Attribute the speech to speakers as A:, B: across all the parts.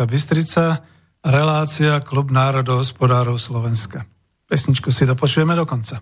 A: Banská Bystrica, relácia Klub národohospodárov Slovenska. Pesničku si dopočujeme do konca.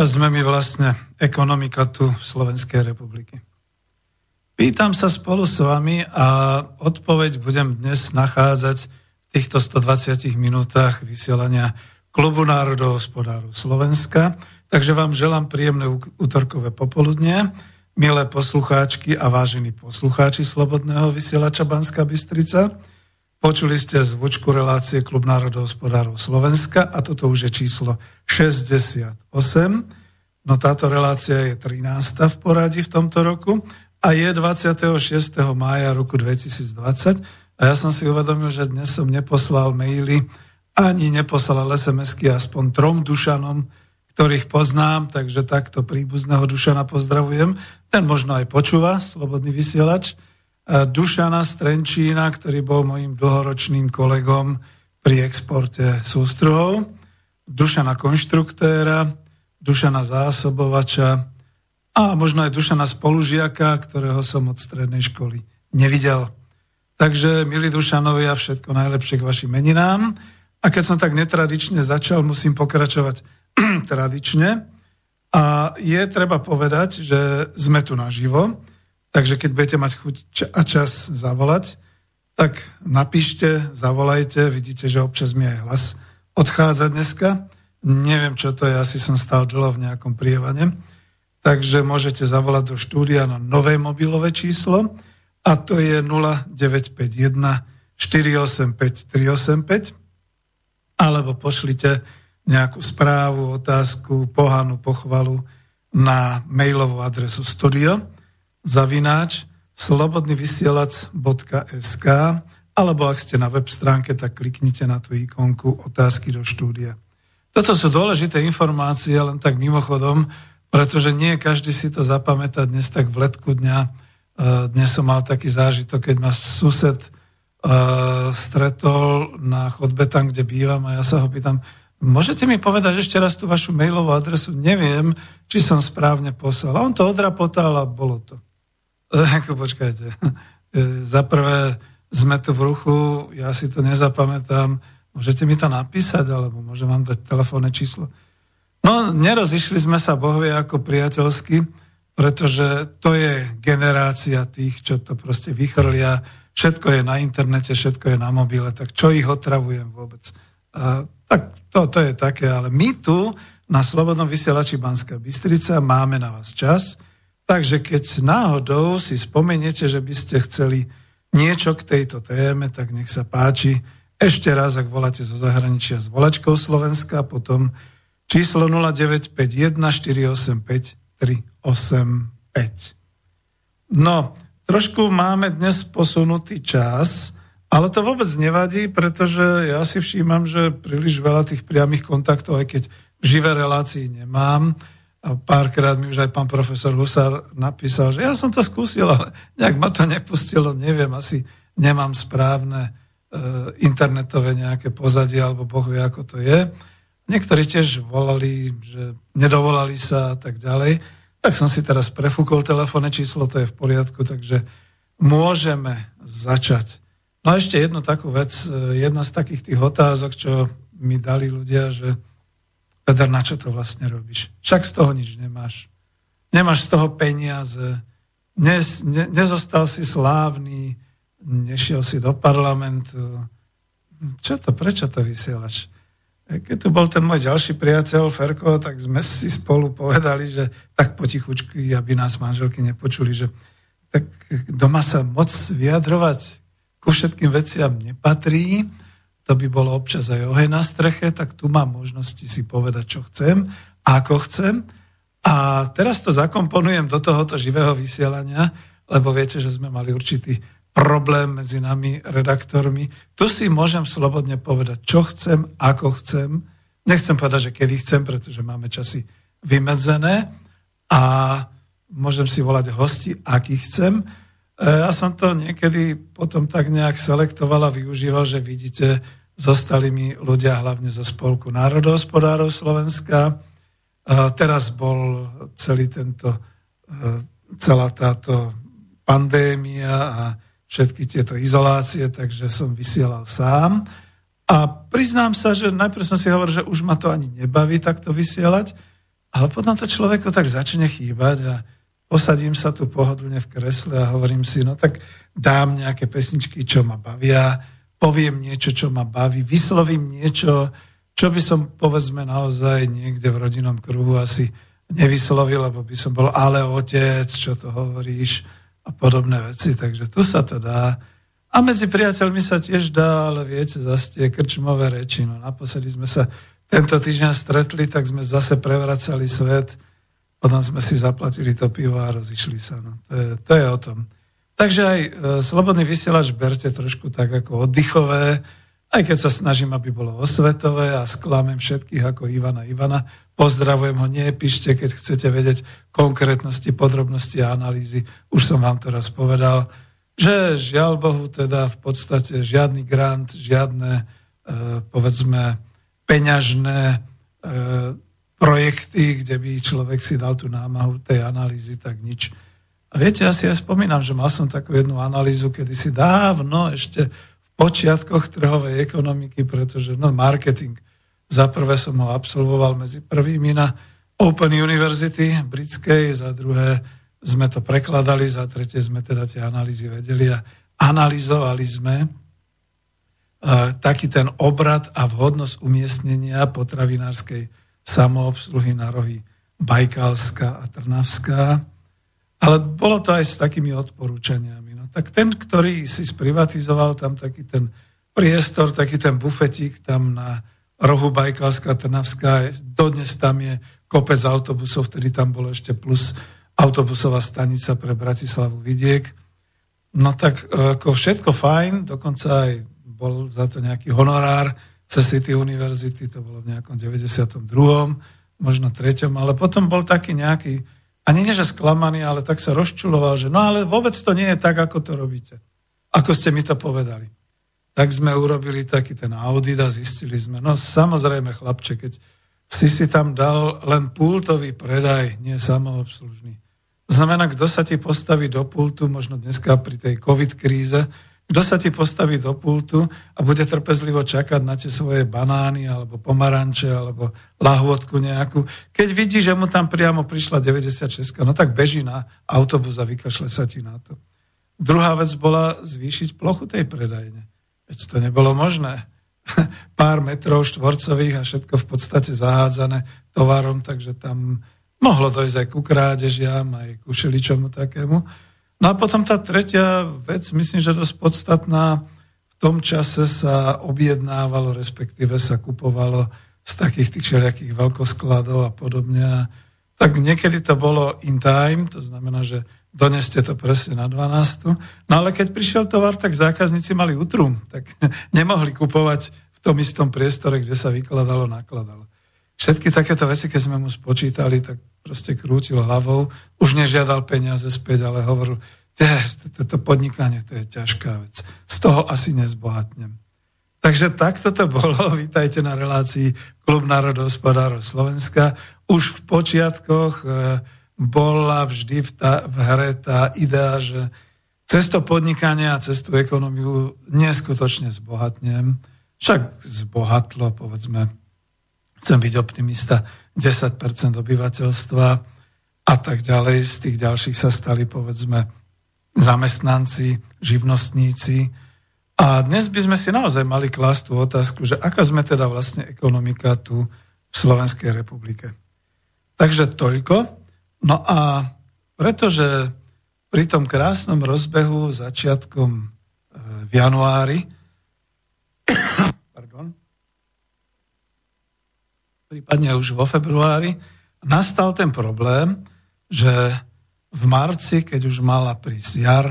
A: Aká sme my vlastne ekonomika tu v Slovenskej republiky? Pýtam sa spolu s vami a odpoveď budem dnes nachádzať v týchto 120 minútach vysielania Klubu národov hospodárov Slovenska. Takže vám želám príjemné útorkové popoludne, milé poslucháčky a vážení poslucháči Slobodného vysielača Banská Bystrica. Počuli ste zvučku relácie Klub národohospodárov Slovenska a toto už je číslo 68. No táto relácia je 13. v poradí v tomto roku a je 26. mája roku 2020 a ja som si uvedomil, že dnes som neposlal maily ani neposlal SMS-ky aspoň trom dušanom, ktorých poznám, takže takto príbuzného dušana pozdravujem. Ten možno aj počúva, slobodný vysielač. Dušana Strenčína, ktorý bol mojim dlhoročným kolegom pri exporte sústruhov, Dušana konštruktéra, Dušana zásobovača a možno aj Dušana spolužiaka, ktorého som od strednej školy nevidel. Takže, milí Dušanovia, všetko najlepšie k vašim meninám. A keď som tak netradične začal, musím pokračovať tradične. A je treba povedať, že sme tu naživo Takže keď budete mať chuť a čas zavolať, tak napíšte, zavolajte, vidíte, že občas mi aj hlas odchádza dneska. Neviem, čo to je, asi som stal dlho v nejakom prievane. Takže môžete zavolať do štúdia na nové mobilové číslo a to je 0951 485 385 alebo pošlite nejakú správu, otázku, pohanu, pochvalu na mailovú adresu studio zavináč slobodnyvysielac.sk alebo ak ste na web stránke, tak kliknite na tú ikonku otázky do štúdia. Toto sú dôležité informácie, len tak mimochodom, pretože nie každý si to zapamätá dnes tak v letku dňa dnes som mal taký zážitok, keď ma sused stretol na chodbe tam, kde bývam a ja sa ho pýtam, môžete mi povedať ešte raz tú vašu mailovú adresu? Neviem, či som správne poslal. A on to odrapotal a bolo to. Ako počkajte. Za prvé sme tu v ruchu, ja si to nezapamätám, môžete mi to napísať, alebo môžem vám dať telefónne číslo. No, nerozišli sme sa bohvie ako priateľsky, pretože to je generácia tých, čo to proste vychrlia, všetko je na internete, všetko je na mobile, tak čo ich otravujem vôbec? A, tak to, to je také, ale my tu na Slobodnom vysielači Banská Bystrica máme na vás čas, takže keď náhodou si spomeniete, že by ste chceli niečo k tejto téme, tak nech sa páči. Ešte raz, ak voláte zo zahraničia s volačkou Slovenska, potom číslo 0951 485 385. No, Trošku máme dnes posunutý čas, ale to vôbec nevadí, pretože ja si všímam, že príliš veľa tých priamých kontaktov, aj keď v živé relácii nemám. A párkrát mi už aj pán profesor Husar napísal, že ja som to skúsil, ale nejak ma to nepustilo, neviem, asi nemám správne e, internetové nejaké pozadie, alebo Boh vie, ako to je. Niektorí tiež volali, že nedovolali sa a tak ďalej. Tak som si teraz prefúkol telefónne číslo, to je v poriadku, takže môžeme začať. No a ešte jednu takú vec, e, jedna z takých tých otázok, čo mi dali ľudia, že Peter, na čo to vlastne robíš? Však z toho nič nemáš. Nemáš z toho peniaze, Nes, ne, nezostal si slávny, nešiel si do parlamentu. Čo to, prečo to vysielaš? Keď tu bol ten môj ďalší priateľ Ferko, tak sme si spolu povedali, že tak potichučky, aby nás manželky nepočuli, že tak doma sa moc vyjadrovať ku všetkým veciam nepatrí, to by bolo občas aj oheň na streche, tak tu mám možnosti si povedať, čo chcem, ako chcem. A teraz to zakomponujem do tohoto živého vysielania, lebo viete, že sme mali určitý problém medzi nami, redaktormi. Tu si môžem slobodne povedať, čo chcem, ako chcem. Nechcem povedať, že kedy chcem, pretože máme časy vymedzené a môžem si volať hosti, aký chcem. E, ja som to niekedy potom tak nejak selektoval a využíval, že vidíte, zostali mi ľudia hlavne zo Spolku národohospodárov Slovenska. Teraz bol celý tento, e, celá táto pandémia a všetky tieto izolácie, takže som vysielal sám. A priznám sa, že najprv som si hovoril, že už ma to ani nebaví takto vysielať, ale potom to človeku tak začne chýbať a posadím sa tu pohodlne v kresle a hovorím si, no tak dám nejaké pesničky, čo ma bavia, poviem niečo, čo ma baví, vyslovím niečo, čo by som povedzme naozaj niekde v rodinnom kruhu asi nevyslovil, lebo by som bol ale otec, čo to hovoríš, a podobné veci, takže tu sa to dá. A medzi priateľmi sa tiež dá, ale viete, zase tie krčmové reči. No naposledy sme sa tento týždeň stretli, tak sme zase prevracali svet, potom sme si zaplatili to pivo a rozišli sa. No. To, je, to je o tom. Takže aj e, slobodný vysielač berte trošku tak ako oddychové, aj keď sa snažím, aby bolo osvetové a sklamem všetkých ako Ivana Ivana. Pozdravujem ho, nepíšte, keď chcete vedieť konkrétnosti, podrobnosti a analýzy. Už som vám to raz povedal, že žiaľ Bohu teda v podstate žiadny grant, žiadne e, povedzme peňažné e, projekty, kde by človek si dal tú námahu tej analýzy, tak nič. A viete, ja si aj spomínam, že mal som takú jednu analýzu kedysi dávno ešte počiatkoch trhovej ekonomiky, pretože no, marketing. Za prvé som ho absolvoval medzi prvými na Open University britskej, za druhé sme to prekladali, za tretie sme teda tie analýzy vedeli a analyzovali sme uh, taký ten obrad a vhodnosť umiestnenia potravinárskej samoobsluhy na rohy Bajkalská a Trnavská. Ale bolo to aj s takými odporúčaniami tak ten, ktorý si sprivatizoval tam taký ten priestor, taký ten bufetík tam na rohu Bajkalská, Trnavská, dodnes tam je kopec autobusov, vtedy tam bolo ešte plus autobusová stanica pre Bratislavu Vidiek. No tak e, ako všetko fajn, dokonca aj bol za to nejaký honorár cez City University, to bolo v nejakom 92. možno 3. ale potom bol taký nejaký ani nie, že sklamaný, ale tak sa rozčuloval, že no ale vôbec to nie je tak, ako to robíte. Ako ste mi to povedali. Tak sme urobili taký ten audit a zistili sme, no samozrejme chlapče, keď si si tam dal len pultový predaj, nie samoobslužný. To znamená, kto sa ti postaví do pultu, možno dneska pri tej covid kríze, kto sa ti postaví do pultu a bude trpezlivo čakať na tie svoje banány alebo pomaranče alebo lahôdku nejakú. Keď vidí, že mu tam priamo prišla 96, no tak beží na autobus a vykašle sa ti na to. Druhá vec bola zvýšiť plochu tej predajne. Veď to nebolo možné. Pár metrov štvorcových a všetko v podstate zahádzané tovarom, takže tam mohlo dojsť aj ku krádežiam, aj ku šeličomu takému. No a potom tá tretia vec, myslím, že dosť podstatná, v tom čase sa objednávalo, respektíve sa kupovalo z takých tých všelijakých veľkoskladov a podobne. Tak niekedy to bolo in time, to znamená, že doneste to presne na 12. No ale keď prišiel tovar, tak zákazníci mali utrum, tak nemohli kupovať v tom istom priestore, kde sa vykladalo, nakladalo. Všetky takéto veci, keď sme mu spočítali, tak proste krútil hlavou. Už nežiadal peniaze späť, ale hovoril, toto podnikanie to je ťažká vec. Z toho asi nezbohatnem. Takže takto to bolo. Vítajte na relácii Klub národohospodárov Slovenska. Už v počiatkoch e, bola vždy v, tá, v hre tá idea, že cez to podnikanie a cez tú ekonómiu neskutočne zbohatnem. Však zbohatlo, povedzme, chcem byť optimista, 10% obyvateľstva a tak ďalej. Z tých ďalších sa stali, povedzme, zamestnanci, živnostníci. A dnes by sme si naozaj mali klásť tú otázku, že aká sme teda vlastne ekonomika tu v Slovenskej republike. Takže toľko. No a pretože pri tom krásnom rozbehu začiatkom e, v januári prípadne už vo februári, nastal ten problém, že v marci, keď už mala prísť jar,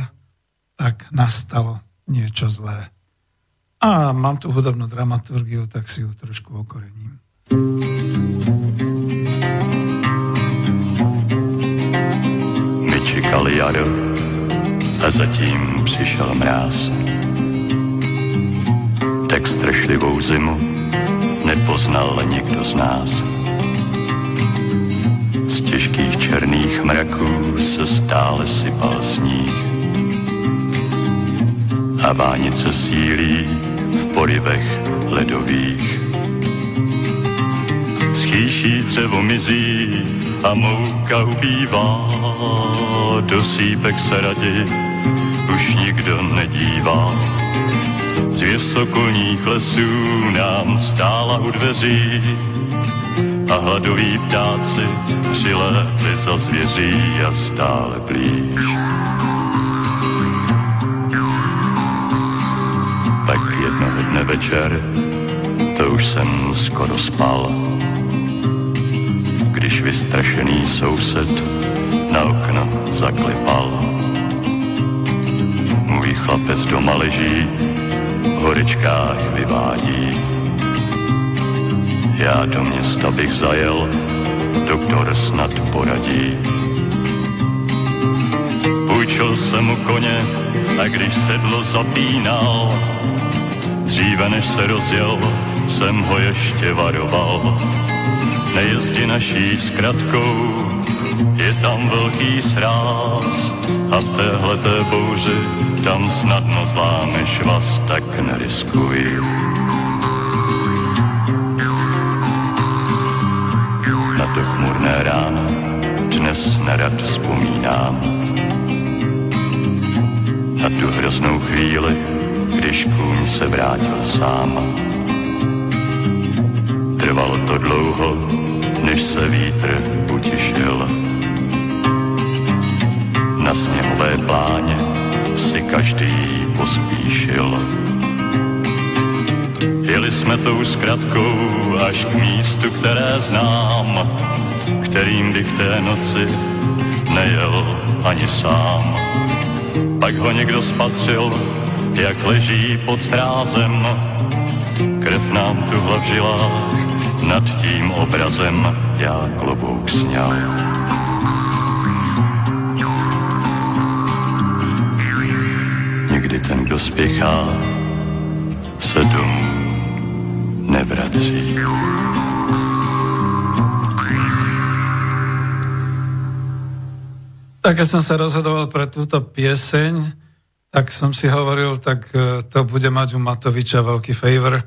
A: tak nastalo niečo zlé. A mám tu hudobnú dramaturgiu, tak si ju trošku okorením.
B: My jaro a zatím přišel mráz. Tak strašlivou zimu nepoznal nikdo z nás. Z těžkých černých mraků se stále sypal sníh a vánice sílí v porivech ledových. Schýší dřevo mizí a mouka ubývá, do sípek se radi už nikdo nedívá z vysokolních lesů nám stála u dveří a hladoví ptáci přilétli za zvěří a stále blíž. Tak jednoho dne večer, to už jsem skoro spal, když vystrašený soused na okno zaklepal. Můj chlapec doma leží, horečkách vyvádí. Já do města bych zajel, doktor snad poradí. Půjčil jsem mu koně a když sedlo zapínal, dříve než se rozjel, jsem ho ještě varoval. Nejezdi naší zkratkou, je tam velký sráz a v téhleté bouři tam snadno zlámeš vás, tak neriskuj. Na to chmurné ráno dnes nerad vzpomínám. A tu hroznou chvíli, když kůň se vrátil sám. Trvalo to dlouho, než se vítr utišil. Na sněhové pláně každý pospíšil. Jeli jsme tou zkratkou až k místu, které znám, kterým bych té noci nejel ani sám. Pak ho někdo spatřil, jak leží pod strázem, krev nám tu v žilách, nad tím obrazem já klobouk sňal. Ten, kdo spěchá, se domů nevrací.
A: Tak keď som sa rozhodoval pre túto pieseň, tak som si hovoril, tak e, to bude mať u Matoviča veľký favor,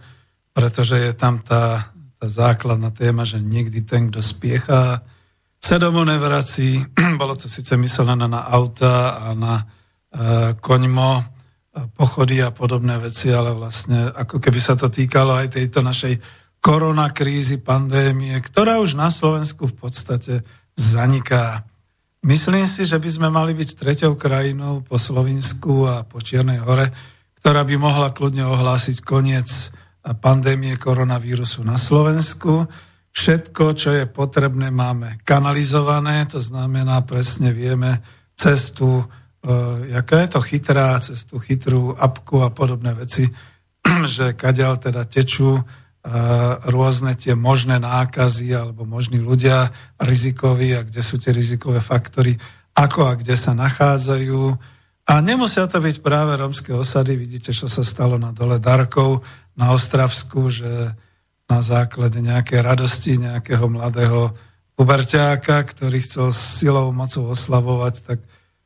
A: pretože je tam tá, tá základná téma, že nikdy ten, kto spiechá, sa domov nevrací. Bolo to síce myslené na auta a na uh, koňmo, pochody a podobné veci, ale vlastne ako keby sa to týkalo aj tejto našej koronakrízy, pandémie, ktorá už na Slovensku v podstate zaniká. Myslím si, že by sme mali byť treťou krajinou po Slovensku a po Čiernej hore, ktorá by mohla kľudne ohlásiť koniec pandémie koronavírusu na Slovensku. Všetko, čo je potrebné, máme kanalizované, to znamená, presne vieme cestu, jaká je to chytrá, cestu chytrú apku a podobné veci, že kadiaľ teda tečú rôzne tie možné nákazy alebo možní ľudia rizikoví a kde sú tie rizikové faktory, ako a kde sa nachádzajú. A nemusia to byť práve rómske osady. Vidíte, čo sa stalo na dole Darkov na Ostravsku, že na základe nejakej radosti nejakého mladého puberťáka, ktorý chcel silou mocou oslavovať, tak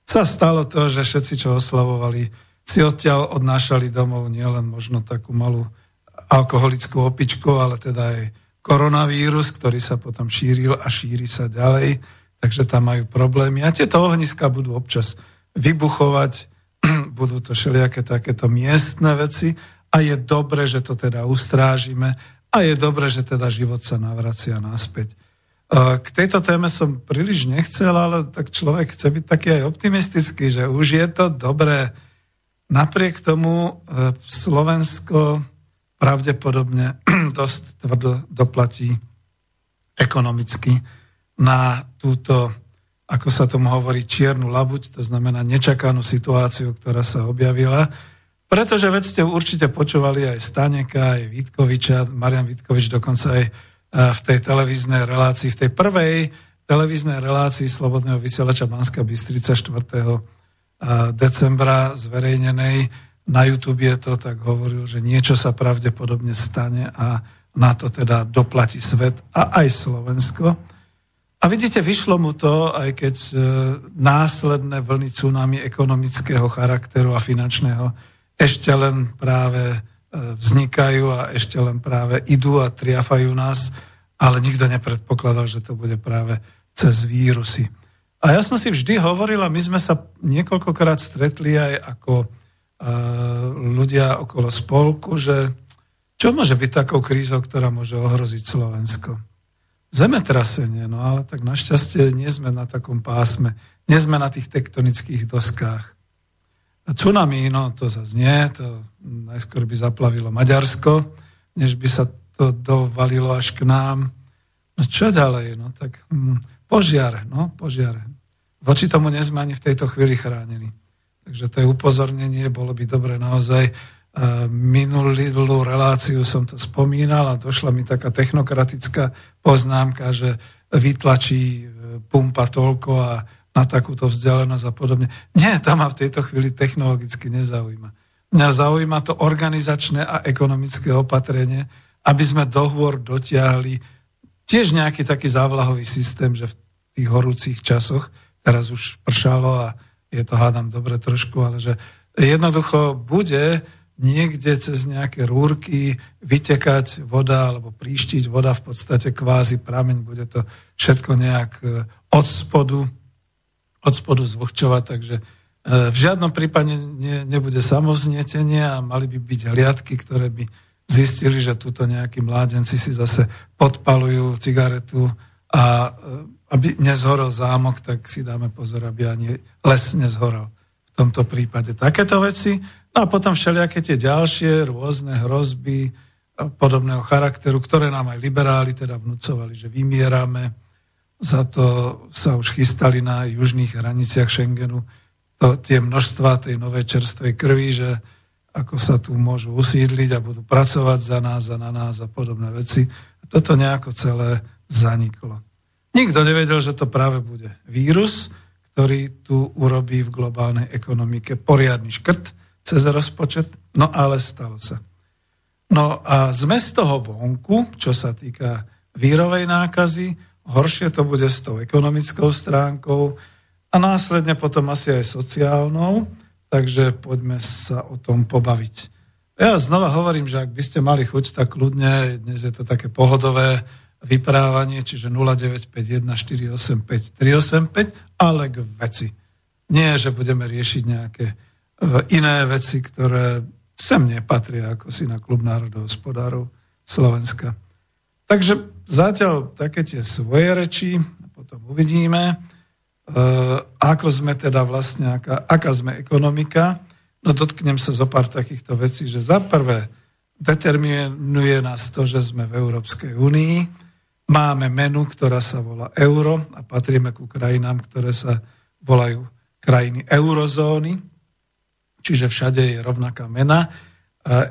A: sa stalo to, že všetci, čo oslavovali, si odtiaľ odnášali domov nielen možno takú malú alkoholickú opičku, ale teda aj koronavírus, ktorý sa potom šíril a šíri sa ďalej, takže tam majú problémy. A tieto ohniska budú občas vybuchovať, budú to všelijaké takéto miestne veci a je dobre, že to teda ustrážime a je dobre, že teda život sa navracia naspäť. K tejto téme som príliš nechcel, ale tak človek chce byť taký aj optimistický, že už je to dobré. Napriek tomu e, Slovensko pravdepodobne dosť tvrdo doplatí ekonomicky na túto, ako sa tomu hovorí, čiernu labuť, to znamená nečakanú situáciu, ktorá sa objavila. Pretože veď ste určite počúvali aj Staneka, aj Vítkoviča, Marian Vítkovič dokonca aj v tej televíznej relácii, v tej prvej televíznej relácii Slobodného vysielača Banská Bystrica 4. E, decembra zverejnenej na YouTube je to, tak hovoril, že niečo sa pravdepodobne stane a na to teda doplatí svet a aj Slovensko. A vidíte, vyšlo mu to, aj keď e, následné vlny tsunami ekonomického charakteru a finančného ešte len práve e, vznikajú a ešte len práve idú a triafajú nás, ale nikto nepredpokladal, že to bude práve cez vírusy. A ja som si vždy hovoril, a my sme sa niekoľkokrát stretli aj ako ľudia okolo spolku, že čo môže byť takou krízou, ktorá môže ohroziť Slovensko? Zemetrasenie, no ale tak našťastie nie sme na takom pásme, nie sme na tých tektonických doskách. Tsunami, no to zase nie, to najskôr by zaplavilo Maďarsko, než by sa to dovalilo až k nám. No čo ďalej? No tak hm, požiare, no požiare. Voči tomu nie sme ani v tejto chvíli chránení. Takže to je upozornenie, bolo by dobre naozaj. Minulú reláciu som to spomínal a došla mi taká technokratická poznámka, že vytlačí e, pumpa toľko a na takúto vzdialenosť a podobne. Nie, to ma v tejto chvíli technologicky nezaujíma. Mňa zaujíma to organizačné a ekonomické opatrenie, aby sme dohôr dotiahli tiež nejaký taký závlahový systém, že v tých horúcich časoch, teraz už pršalo a je to hádam dobre trošku, ale že jednoducho bude niekde cez nejaké rúrky vytekať voda alebo príštiť voda v podstate kvázi prameň, bude to všetko nejak e, od spodu, od spodu zvlhčovať, takže e, v žiadnom prípade ne, nebude samoznietenie a mali by byť hliadky, ktoré by zistili, že túto nejakí mládenci si zase podpalujú cigaretu a e, aby nezhorol zámok, tak si dáme pozor, aby ani les nezhorol v tomto prípade. Takéto veci. No a potom všelijaké tie ďalšie rôzne hrozby podobného charakteru, ktoré nám aj liberáli teda vnúcovali, že vymierame. Za to sa už chystali na južných hraniciach Schengenu to, tie množstva tej novej čerstvej krvi, že ako sa tu môžu usídliť a budú pracovať za nás a na nás a podobné veci. A toto nejako celé zaniklo. Nikto nevedel, že to práve bude vírus, ktorý tu urobí v globálnej ekonomike poriadny škrt, cez rozpočet, no ale stalo sa. No a sme z toho vonku, čo sa týka vírovej nákazy, horšie to bude s tou ekonomickou stránkou a následne potom asi aj sociálnou, takže poďme sa o tom pobaviť. Ja znova hovorím, že ak by ste mali chuť, tak ľudne, dnes je to také pohodové vyprávanie, čiže 0951485385, ale k veci. Nie, že budeme riešiť nejaké e, iné veci, ktoré sem nepatria ako si na klub národohospodárov Slovenska. Takže zatiaľ také tie svoje reči, potom uvidíme, e, ako sme teda vlastne, aká, aká sme ekonomika. No dotknem sa zo pár takýchto vecí, že za prvé determinuje nás to, že sme v Európskej únii, máme menu, ktorá sa volá euro a patríme ku krajinám, ktoré sa volajú krajiny eurozóny, čiže všade je rovnaká mena.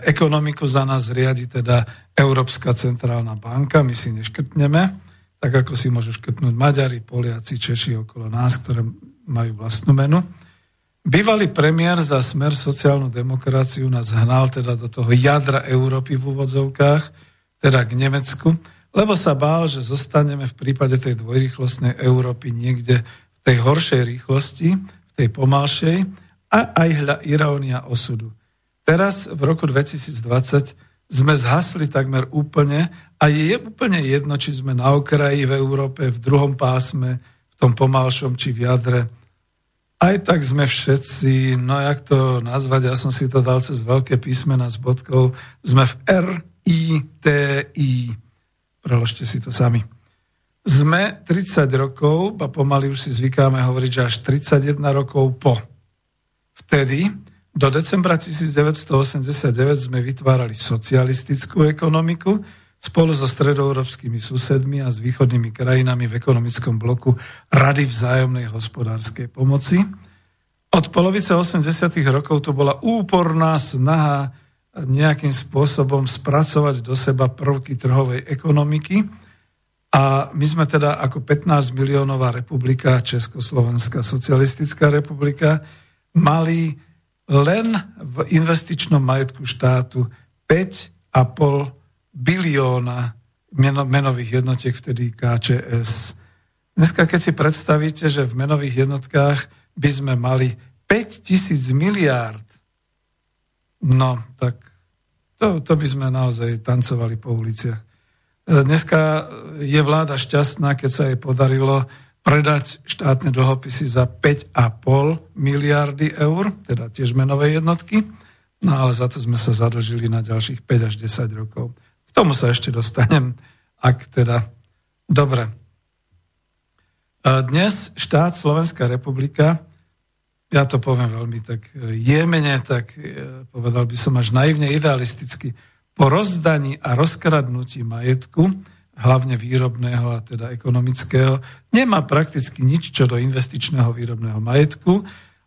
A: Ekonomiku za nás riadi teda Európska centrálna banka, my si neškrtneme, tak ako si môžu škrtnúť Maďari, Poliaci, Češi okolo nás, ktoré majú vlastnú menu. Bývalý premiér za smer sociálnu demokraciu nás hnal teda do toho jadra Európy v úvodzovkách, teda k Nemecku, lebo sa bál, že zostaneme v prípade tej dvojrýchlostnej Európy niekde v tej horšej rýchlosti, v tej pomalšej, a aj hľa irónia osudu. Teraz v roku 2020 sme zhasli takmer úplne a je úplne jedno, či sme na okraji v Európe, v druhom pásme, v tom pomalšom či v jadre. Aj tak sme všetci, no jak to nazvať, ja som si to dal cez veľké písmena s bodkou, sme v. Preložte si to sami. Sme 30 rokov, a pomaly už si zvykáme hovoriť, že až 31 rokov po Vtedy do decembra 1989 sme vytvárali socialistickú ekonomiku spolu so stredoeurópskymi susedmi a s východnými krajinami v ekonomickom bloku Rady vzájomnej hospodárskej pomoci. Od polovice 80. rokov to bola úporná snaha nejakým spôsobom spracovať do seba prvky trhovej ekonomiky. A my sme teda ako 15 miliónová republika, Československá socialistická republika, mali len v investičnom majetku štátu 5,5 bilióna menových jednotiek, vtedy KČS. Dneska, keď si predstavíte, že v menových jednotkách by sme mali 5 tisíc miliárd, no tak to, to by sme naozaj tancovali po uliciach. Dneska je vláda šťastná, keď sa jej podarilo predať štátne dlhopisy za 5,5 miliardy eur, teda tiež menové jednotky, no ale za to sme sa zadlžili na ďalších 5 až 10 rokov. K tomu sa ešte dostanem, ak teda... Dobre. Dnes štát Slovenská republika, ja to poviem veľmi tak jemene, tak e, povedal by som až naivne idealisticky, po rozdaní a rozkradnutí majetku hlavne výrobného a teda ekonomického, nemá prakticky nič čo do investičného výrobného majetku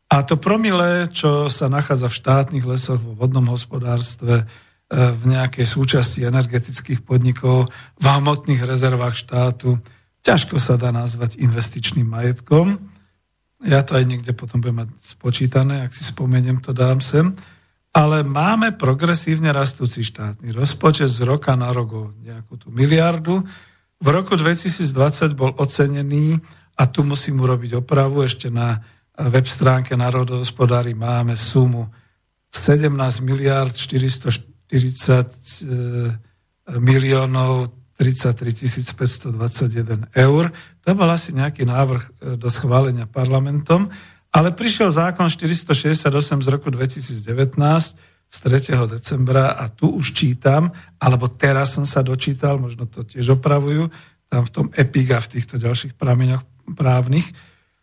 A: a to promile, čo sa nachádza v štátnych lesoch, vo vodnom hospodárstve, e, v nejakej súčasti energetických podnikov, v hmotných rezervách štátu, ťažko sa dá nazvať investičným majetkom. Ja to aj niekde potom budem mať spočítané, ak si spomeniem, to dám sem ale máme progresívne rastúci štátny rozpočet z roka na rok o nejakú tú miliardu. V roku 2020 bol ocenený, a tu musím urobiť opravu, ešte na web stránke Národohospodári máme sumu 17 miliard 440 e, miliónov 33 521 eur. To bol asi nejaký návrh e, do schválenia parlamentom. Ale prišiel zákon 468 z roku 2019 z 3. decembra a tu už čítam, alebo teraz som sa dočítal, možno to tiež opravujú, tam v tom EPIG a v týchto ďalších prameňoch právnych,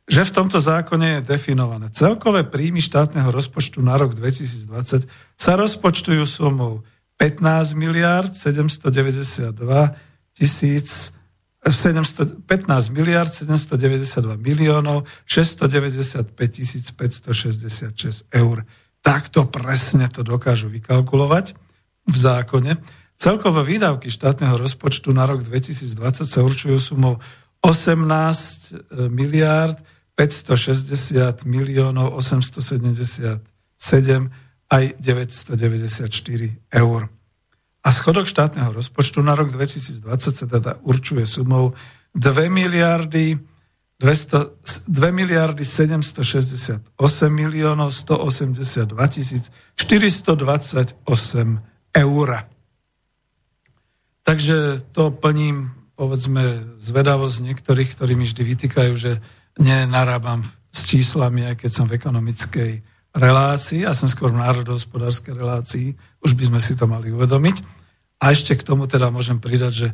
A: že v tomto zákone je definované. Celkové príjmy štátneho rozpočtu na rok 2020 sa rozpočtujú sumou 15 miliard 792 tisíc 715 miliard 792 miliónov 695 566 eur. Takto presne to dokážu vykalkulovať v zákone. Celkové výdavky štátneho rozpočtu na rok 2020 sa určujú sumou 18 miliard 560 miliónov 877 aj 994 eur. A schodok štátneho rozpočtu na rok 2020 sa teda určuje sumou 2 miliardy 200, 2 miliardy 768 miliónov 182 tisíc 428 eur. Takže to plním, povedzme, zvedavosť niektorých, ktorí mi vždy vytýkajú, že nenarábam s číslami, aj keď som v ekonomickej relácii, ja som skôr v národohospodárskej relácii, už by sme si to mali uvedomiť. A ešte k tomu teda môžem pridať, že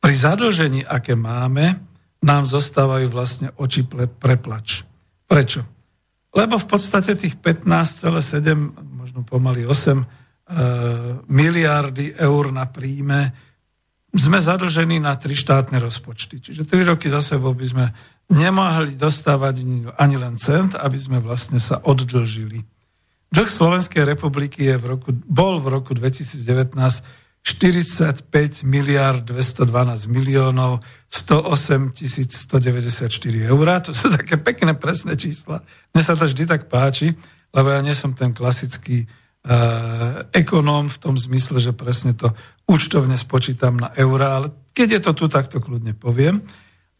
A: pri zadlžení, aké máme, nám zostávajú vlastne oči preplač. Prečo? Lebo v podstate tých 15,7, možno pomaly 8 e, miliardy eur na príjme sme zadlžení na tri štátne rozpočty. Čiže tri roky za sebou by sme nemohli dostávať ani len cent, aby sme vlastne sa oddlžili. Dlh Slovenskej republiky je v roku, bol v roku 2019 45 miliard 212 miliónov 108 194 eur. To sú také pekné, presné čísla. Mne sa to vždy tak páči, lebo ja nie som ten klasický uh, ekonóm v tom zmysle, že presne to účtovne spočítam na eurá, ale keď je to tu, tak to kľudne poviem.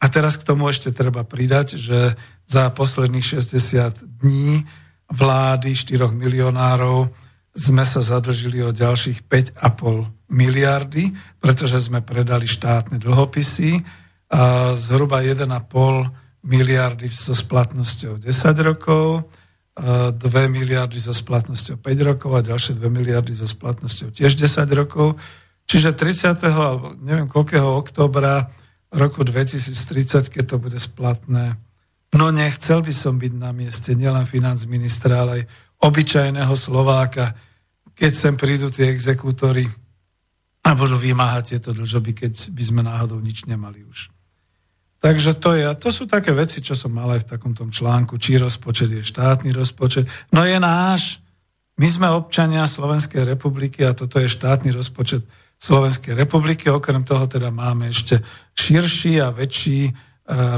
A: A teraz k tomu ešte treba pridať, že za posledných 60 dní vlády 4 milionárov sme sa zadlžili o ďalších 5,5 miliardy, pretože sme predali štátne dlhopisy a zhruba 1,5 miliardy so splatnosťou 10 rokov, 2 miliardy so splatnosťou 5 rokov a ďalšie 2 miliardy so splatnosťou tiež 10 rokov. Čiže 30. alebo neviem koľkého oktobra roku 2030, keď to bude splatné, no nechcel by som byť na mieste nielen ministra, ale aj obyčajného Slováka, keď sem prídu tie exekútory a môžu vymáhať tieto dlžoby, keď by sme náhodou nič nemali už. Takže to je, to sú také veci, čo som mal aj v takomto článku, či rozpočet je štátny rozpočet. No je náš. My sme občania Slovenskej republiky a toto je štátny rozpočet Slovenskej republiky. Okrem toho teda máme ešte širší a väčší e,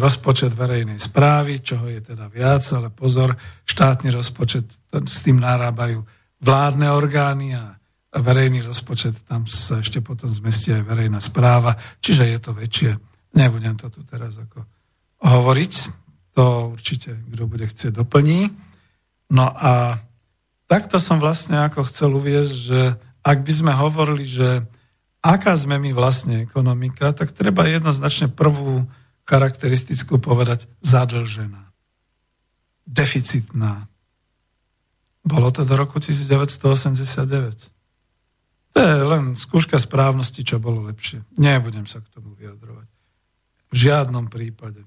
A: rozpočet verejnej správy, čoho je teda viac, ale pozor, štátny rozpočet, s tým narábajú vládne orgány a verejný rozpočet, tam sa ešte potom zmestí aj verejná správa, čiže je to väčšie. Nebudem to tu teraz ako hovoriť, to určite, kto bude chcieť, doplní. No a takto som vlastne ako chcel uviezť, že ak by sme hovorili, že aká sme my vlastne ekonomika, tak treba jednoznačne prvú charakteristickú povedať zadlžená, deficitná. Bolo to do roku 1989. To je len skúška správnosti, čo bolo lepšie. Nebudem sa k tomu vyjadrovať. V žiadnom prípade.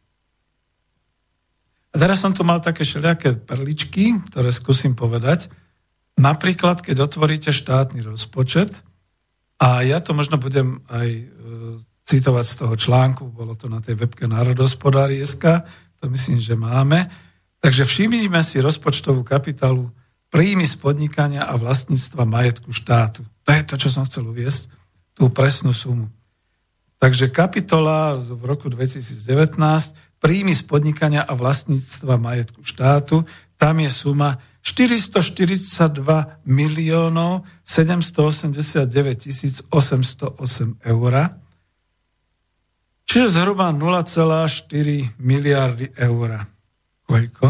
A: A teraz som tu mal také všelijaké perličky, ktoré skúsim povedať. Napríklad, keď otvoríte štátny rozpočet, a ja to možno budem aj e, citovať z toho článku, bolo to na tej webke Národospodári.sk, to myslím, že máme. Takže všimnime si rozpočtovú kapitálu príjmy z podnikania a vlastníctva majetku štátu. To je to, čo som chcel uviesť, tú presnú sumu. Takže kapitola v roku 2019, príjmy z podnikania a vlastníctva majetku štátu, tam je suma 442 miliónov 789 tisíc 808 eur, čiže zhruba 0,4 miliardy eur. Koľko?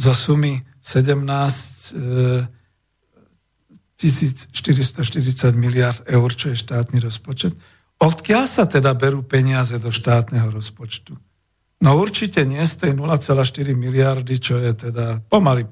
A: Zo sumy 17 1440 miliard eur, čo je štátny rozpočet. Odkiaľ sa teda berú peniaze do štátneho rozpočtu? No určite nie z tej 0,4 miliardy, čo je teda pomaly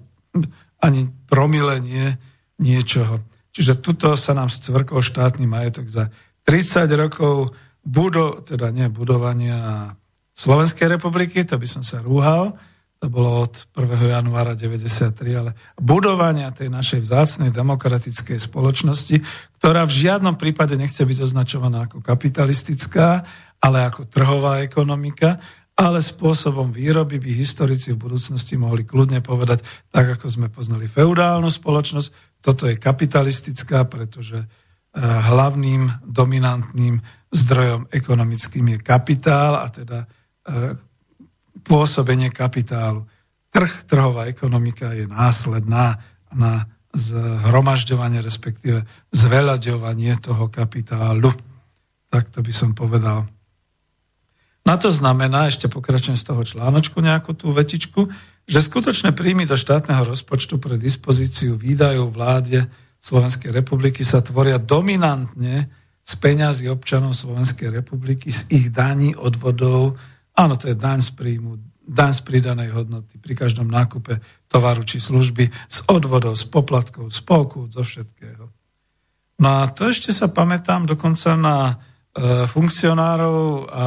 A: ani promile nie, niečoho. Čiže tuto sa nám stvrkol štátny majetok za 30 rokov budo, teda nie budovania Slovenskej republiky, to by som sa rúhal, to bolo od 1. januára 93, ale budovania tej našej vzácnej demokratickej spoločnosti, ktorá v žiadnom prípade nechce byť označovaná ako kapitalistická, ale ako trhová ekonomika, ale spôsobom výroby by historici v budúcnosti mohli kľudne povedať, tak ako sme poznali feudálnu spoločnosť, toto je kapitalistická, pretože eh, hlavným dominantným zdrojom ekonomickým je kapitál a teda eh, pôsobenie kapitálu. Trh, trhová ekonomika je následná na zhromažďovanie, respektíve zveľaďovanie toho kapitálu. Tak to by som povedal. Na to znamená, ešte pokračujem z toho článočku nejakú tú vetičku, že skutočné príjmy do štátneho rozpočtu pre dispozíciu výdajov vláde Slovenskej republiky sa tvoria dominantne z peňazí občanov Slovenskej republiky, z ich daní, odvodov, áno, to je daň z príjmu, daň z pridanej hodnoty pri každom nákupe tovaru či služby, z odvodov, z poplatkov, z pokút, zo všetkého. No a to ešte sa pamätám dokonca na e, funkcionárov a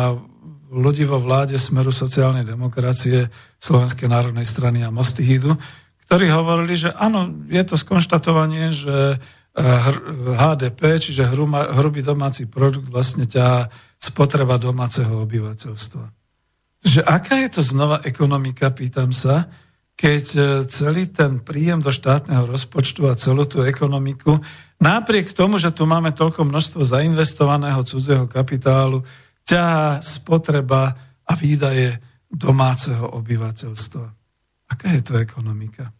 A: ľudí vo vláde Smeru sociálnej demokracie, Slovenskej národnej strany a Mostihidu, ktorí hovorili, že áno, je to skonštatovanie, že HDP, eh, čiže hrubý domáci produkt vlastne ťa spotreba domáceho obyvateľstva. Že aká je to znova ekonomika, pýtam sa, keď eh, celý ten príjem do štátneho rozpočtu a celú tú ekonomiku, napriek tomu, že tu máme toľko množstvo zainvestovaného cudzieho kapitálu, ťahá spotreba a výdaje domáceho obyvateľstva. Aká je to ekonomika?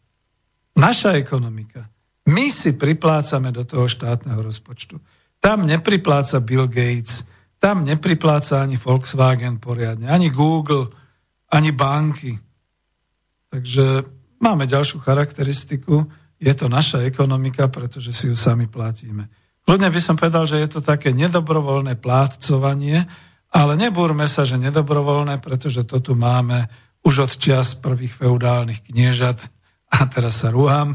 A: Naša ekonomika. My si priplácame do toho štátneho rozpočtu. Tam nepripláca Bill Gates, tam nepripláca ani Volkswagen poriadne, ani Google, ani banky. Takže máme ďalšiu charakteristiku, je to naša ekonomika, pretože si ju sami platíme. Kľudne by som povedal, že je to také nedobrovoľné plátcovanie, ale nebúrme sa, že nedobrovoľné, pretože to tu máme už od čias prvých feudálnych kniežat a teraz sa rúham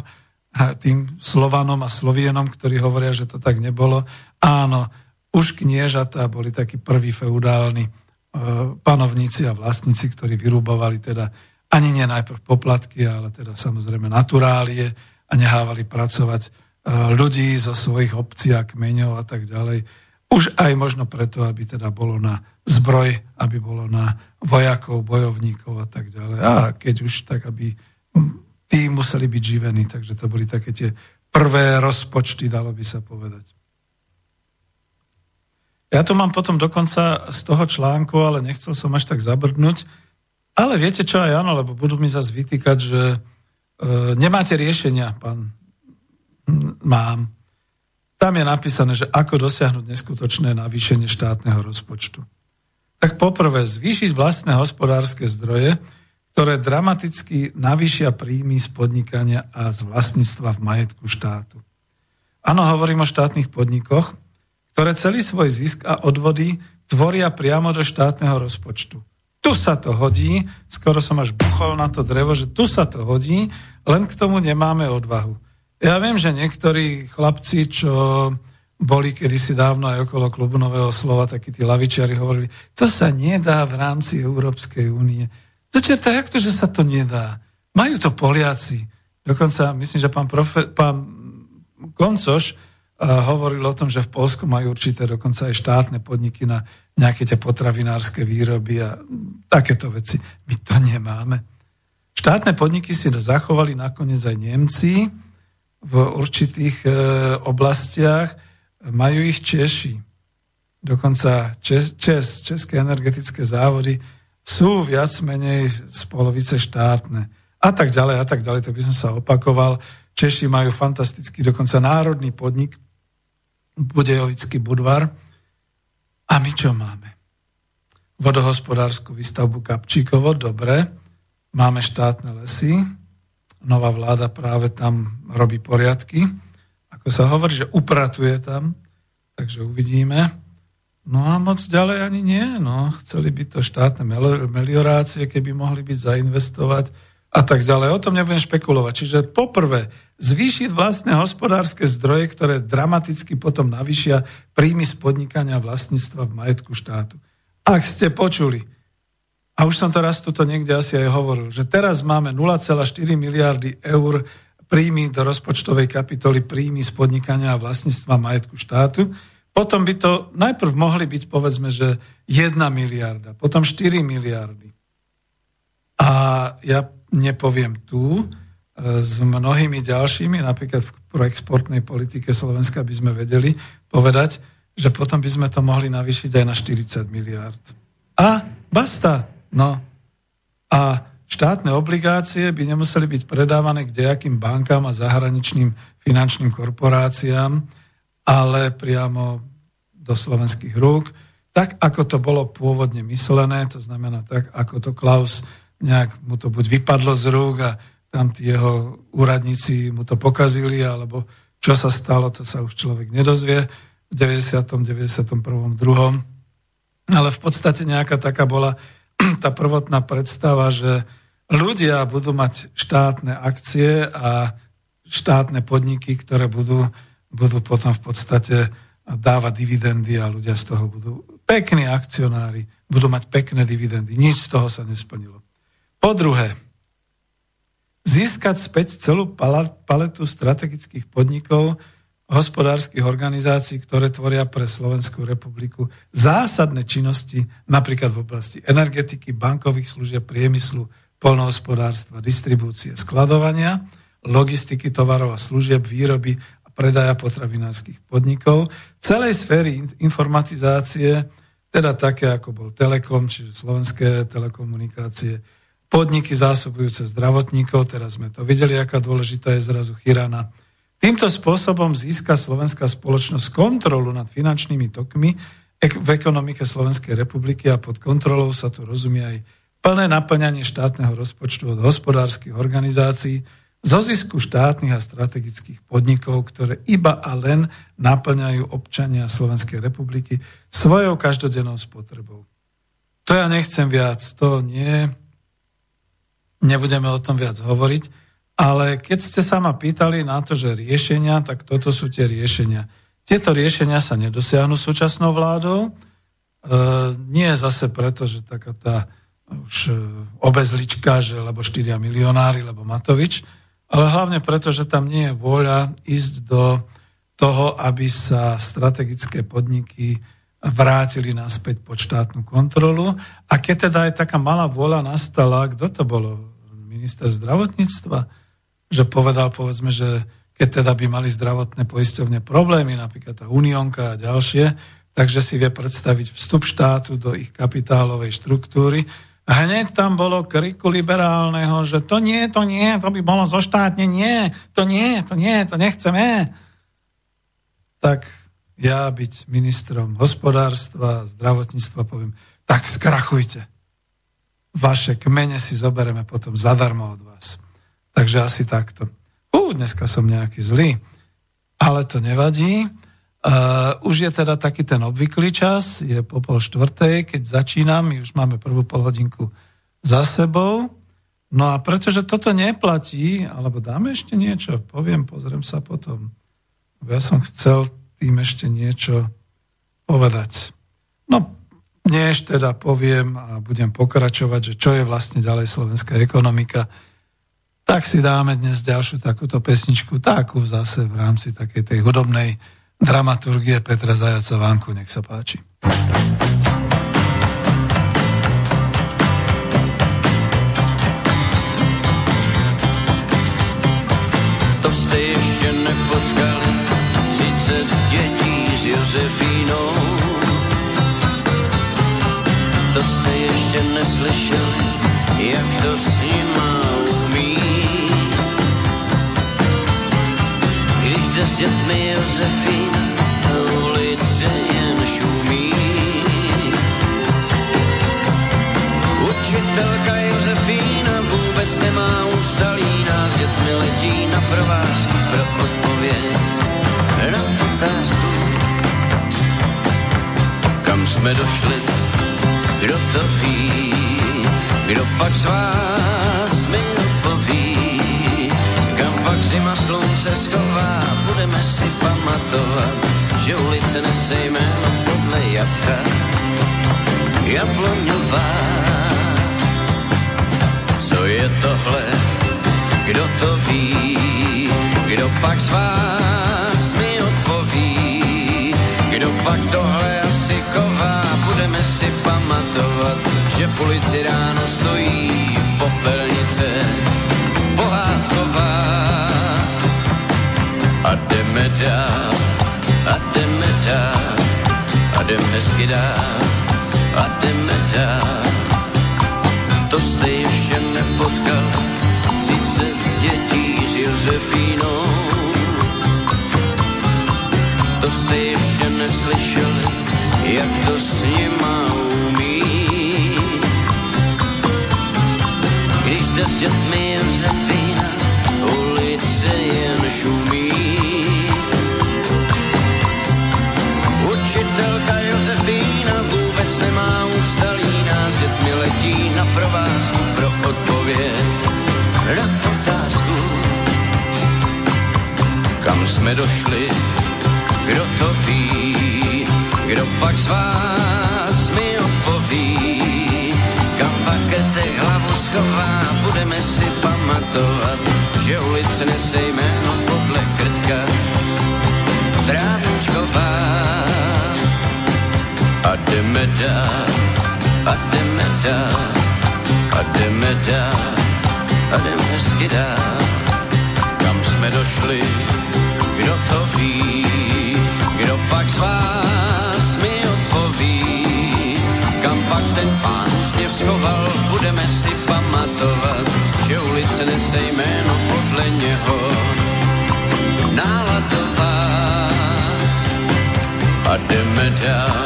A: tým Slovanom a Slovienom, ktorí hovoria, že to tak nebolo. Áno, už kniežatá boli takí prví feudálni e, panovníci a vlastníci, ktorí vyrúbovali teda ani nie najprv poplatky, ale teda samozrejme naturálie a nehávali pracovať e, ľudí zo svojich obcí a kmeňov a tak ďalej. Už aj možno preto, aby teda bolo na zbroj, aby bolo na vojakov, bojovníkov a tak ďalej. A keď už, tak aby tí museli byť živení. Takže to boli také tie prvé rozpočty, dalo by sa povedať. Ja tu mám potom dokonca z toho článku, ale nechcel som až tak zabrdnúť. Ale viete čo aj áno, lebo budú mi zase vytýkať, že e, nemáte riešenia, pán mám tam je napísané, že ako dosiahnuť neskutočné navýšenie štátneho rozpočtu. Tak poprvé, zvýšiť vlastné hospodárske zdroje, ktoré dramaticky navýšia príjmy z podnikania a z vlastníctva v majetku štátu. Áno, hovorím o štátnych podnikoch, ktoré celý svoj zisk a odvody tvoria priamo do štátneho rozpočtu. Tu sa to hodí, skoro som až buchol na to drevo, že tu sa to hodí, len k tomu nemáme odvahu. Ja viem, že niektorí chlapci, čo boli kedysi dávno aj okolo klubu Nového slova, takí tí lavičiari hovorili, to sa nedá v rámci Európskej únie. To čerta, jak to, že sa to nedá? Majú to Poliaci. Dokonca, myslím, že pán, profe, pán Koncoš uh, hovoril o tom, že v Polsku majú určité dokonca aj štátne podniky na nejaké tie potravinárske výroby a takéto veci. My to nemáme. Štátne podniky si zachovali nakoniec aj Nemci, v určitých e, oblastiach, majú ich Češi. Dokonca Čes, Čes, České energetické závody sú viac menej z polovice štátne. A tak ďalej, a tak ďalej, to by som sa opakoval. Češi majú fantastický, dokonca národný podnik, Budejovický Budvar. A my čo máme? Vodohospodárskú výstavbu Kapčíkovo, dobre. Máme štátne lesy, nová vláda práve tam robí poriadky. Ako sa hovorí, že upratuje tam, takže uvidíme. No a moc ďalej ani nie. No. Chceli by to štátne meliorácie, keby mohli byť zainvestovať a tak ďalej. O tom nebudem špekulovať. Čiže poprvé, zvýšiť vlastné hospodárske zdroje, ktoré dramaticky potom navyšia príjmy z podnikania vlastníctva v majetku štátu. Ak ste počuli, a už som to raz tuto niekde asi aj hovoril, že teraz máme 0,4 miliardy eur príjmy do rozpočtovej kapitoly príjmy z podnikania a vlastníctva majetku štátu. Potom by to najprv mohli byť, povedzme, že 1 miliarda, potom 4 miliardy. A ja nepoviem tu, e, s mnohými ďalšími, napríklad v proexportnej politike Slovenska by sme vedeli povedať, že potom by sme to mohli navýšiť aj na 40 miliard. A basta. No a štátne obligácie by nemuseli byť predávané k nejakým bankám a zahraničným finančným korporáciám, ale priamo do slovenských rúk, tak ako to bolo pôvodne myslené, to znamená tak, ako to Klaus nejak mu to buď vypadlo z rúk a tam tí jeho úradníci mu to pokazili, alebo čo sa stalo, to sa už človek nedozvie v 90. 91. 2. Ale v podstate nejaká taká bola tá prvotná predstava, že ľudia budú mať štátne akcie a štátne podniky, ktoré budú, budú potom v podstate dávať dividendy a ľudia z toho budú pekní akcionári, budú mať pekné dividendy. Nič z toho sa nesplnilo. Po druhé, získať späť celú paletu strategických podnikov, hospodárskych organizácií, ktoré tvoria pre Slovenskú republiku zásadné činnosti napríklad v oblasti energetiky, bankových služieb, priemyslu, polnohospodárstva, distribúcie, skladovania, logistiky tovarov a služieb, výroby a predaja potravinárskych podnikov, celej sféry informatizácie, teda také ako bol Telekom, čiže slovenské telekomunikácie, podniky zásobujúce zdravotníkov, teraz sme to videli, aká dôležitá je zrazu Chirana. Týmto spôsobom získa slovenská spoločnosť kontrolu nad finančnými tokmi v ekonomike Slovenskej republiky a pod kontrolou sa tu rozumie aj plné naplňanie štátneho rozpočtu od hospodárskych organizácií, zo zisku štátnych a strategických podnikov, ktoré iba a len naplňajú občania Slovenskej republiky svojou každodennou spotrebou. To ja nechcem viac, to nie, nebudeme o tom viac hovoriť, ale keď ste sa ma pýtali na to, že riešenia, tak toto sú tie riešenia. Tieto riešenia sa nedosiahnu súčasnou vládou, e, nie zase preto, že taká tá už e, obezlička, že lebo 4 milionári, lebo Matovič, ale hlavne preto, že tam nie je vôľa ísť do toho, aby sa strategické podniky vrátili naspäť pod štátnu kontrolu. A keď teda aj taká malá vôľa nastala, kto to bolo? Minister zdravotníctva? Že povedal, povedzme, že keď teda by mali zdravotné poisťovne problémy, napríklad tá Unionka a ďalšie, takže si vie predstaviť vstup štátu do ich kapitálovej štruktúry, Hneď tam bolo kriku liberálneho, že to nie, to nie, to by bolo zoštátne, nie, to nie, to nie, to nechceme. Tak ja byť ministrom hospodárstva, zdravotníctva poviem, tak skrachujte. Vaše kmene si zobereme potom zadarmo od vás. Takže asi takto. Ú, dneska som nejaký zlý. Ale to nevadí. Uh, už je teda taký ten obvyklý čas, je po pol štvrtej, keď začínam, my už máme prvú polhodinku za sebou. No a pretože toto neplatí, alebo dáme ešte niečo, poviem, pozriem sa potom. Ja som chcel tým ešte niečo povedať. No, než teda poviem a budem pokračovať, že čo je vlastne ďalej slovenská ekonomika, tak si dáme dnes ďalšiu takúto pesničku, takú zase v rámci takej tej hudobnej dramaturgie Petra Zajaca Vánku. Nech sa páči.
C: To jste ještě nepotkali 30 dětí s Josefínou. To jste ještě neslyšeli, jak to s nima umí. Jde s dětmi Josefín, ulice jen šumí. Učitelka Josefína vůbec nemá ústalí, nás dětmi letí na provázku pro odpověď na otázku. Kam jsme došli, kdo to ví, kdo pak z vás mi odpoví, kam pak zima slunce schová, budeme si pamatovat, že ulice nese jméno podle jabka. Jabloňová. Co je tohle, kdo to ví, kdo pak z vás mi odpoví, kdo pak tohle asi chová, budeme si pamatovat, že v ulici ráno stojí popelnice jdeme dál a jdeme dál a jdeme hezky dál a jdeme dál. To jste ještě nepo potkal 30 dětí s Josefínou. To jste ještě neslyšeli, jak to s nima umí. Když jde s dětmi Josefína, ulice jen šumí. Jsme došli, kdo to ví, kdo pak z vás mi odpoví, kam pak hlavu schová, budeme si pamatovat, že ulice nese jméno podle krtka. Trávničková. A jdeme dál, a jdeme dál, a jdeme dál, a jdeme hezky dál. Kam jsme došli, kdo to ví, kdo pak z vás mi odpoví, kam pak ten pán úsměv schoval, budeme si pamatovat, že ulice nese jméno podle něho. Náladová. A jdeme dál,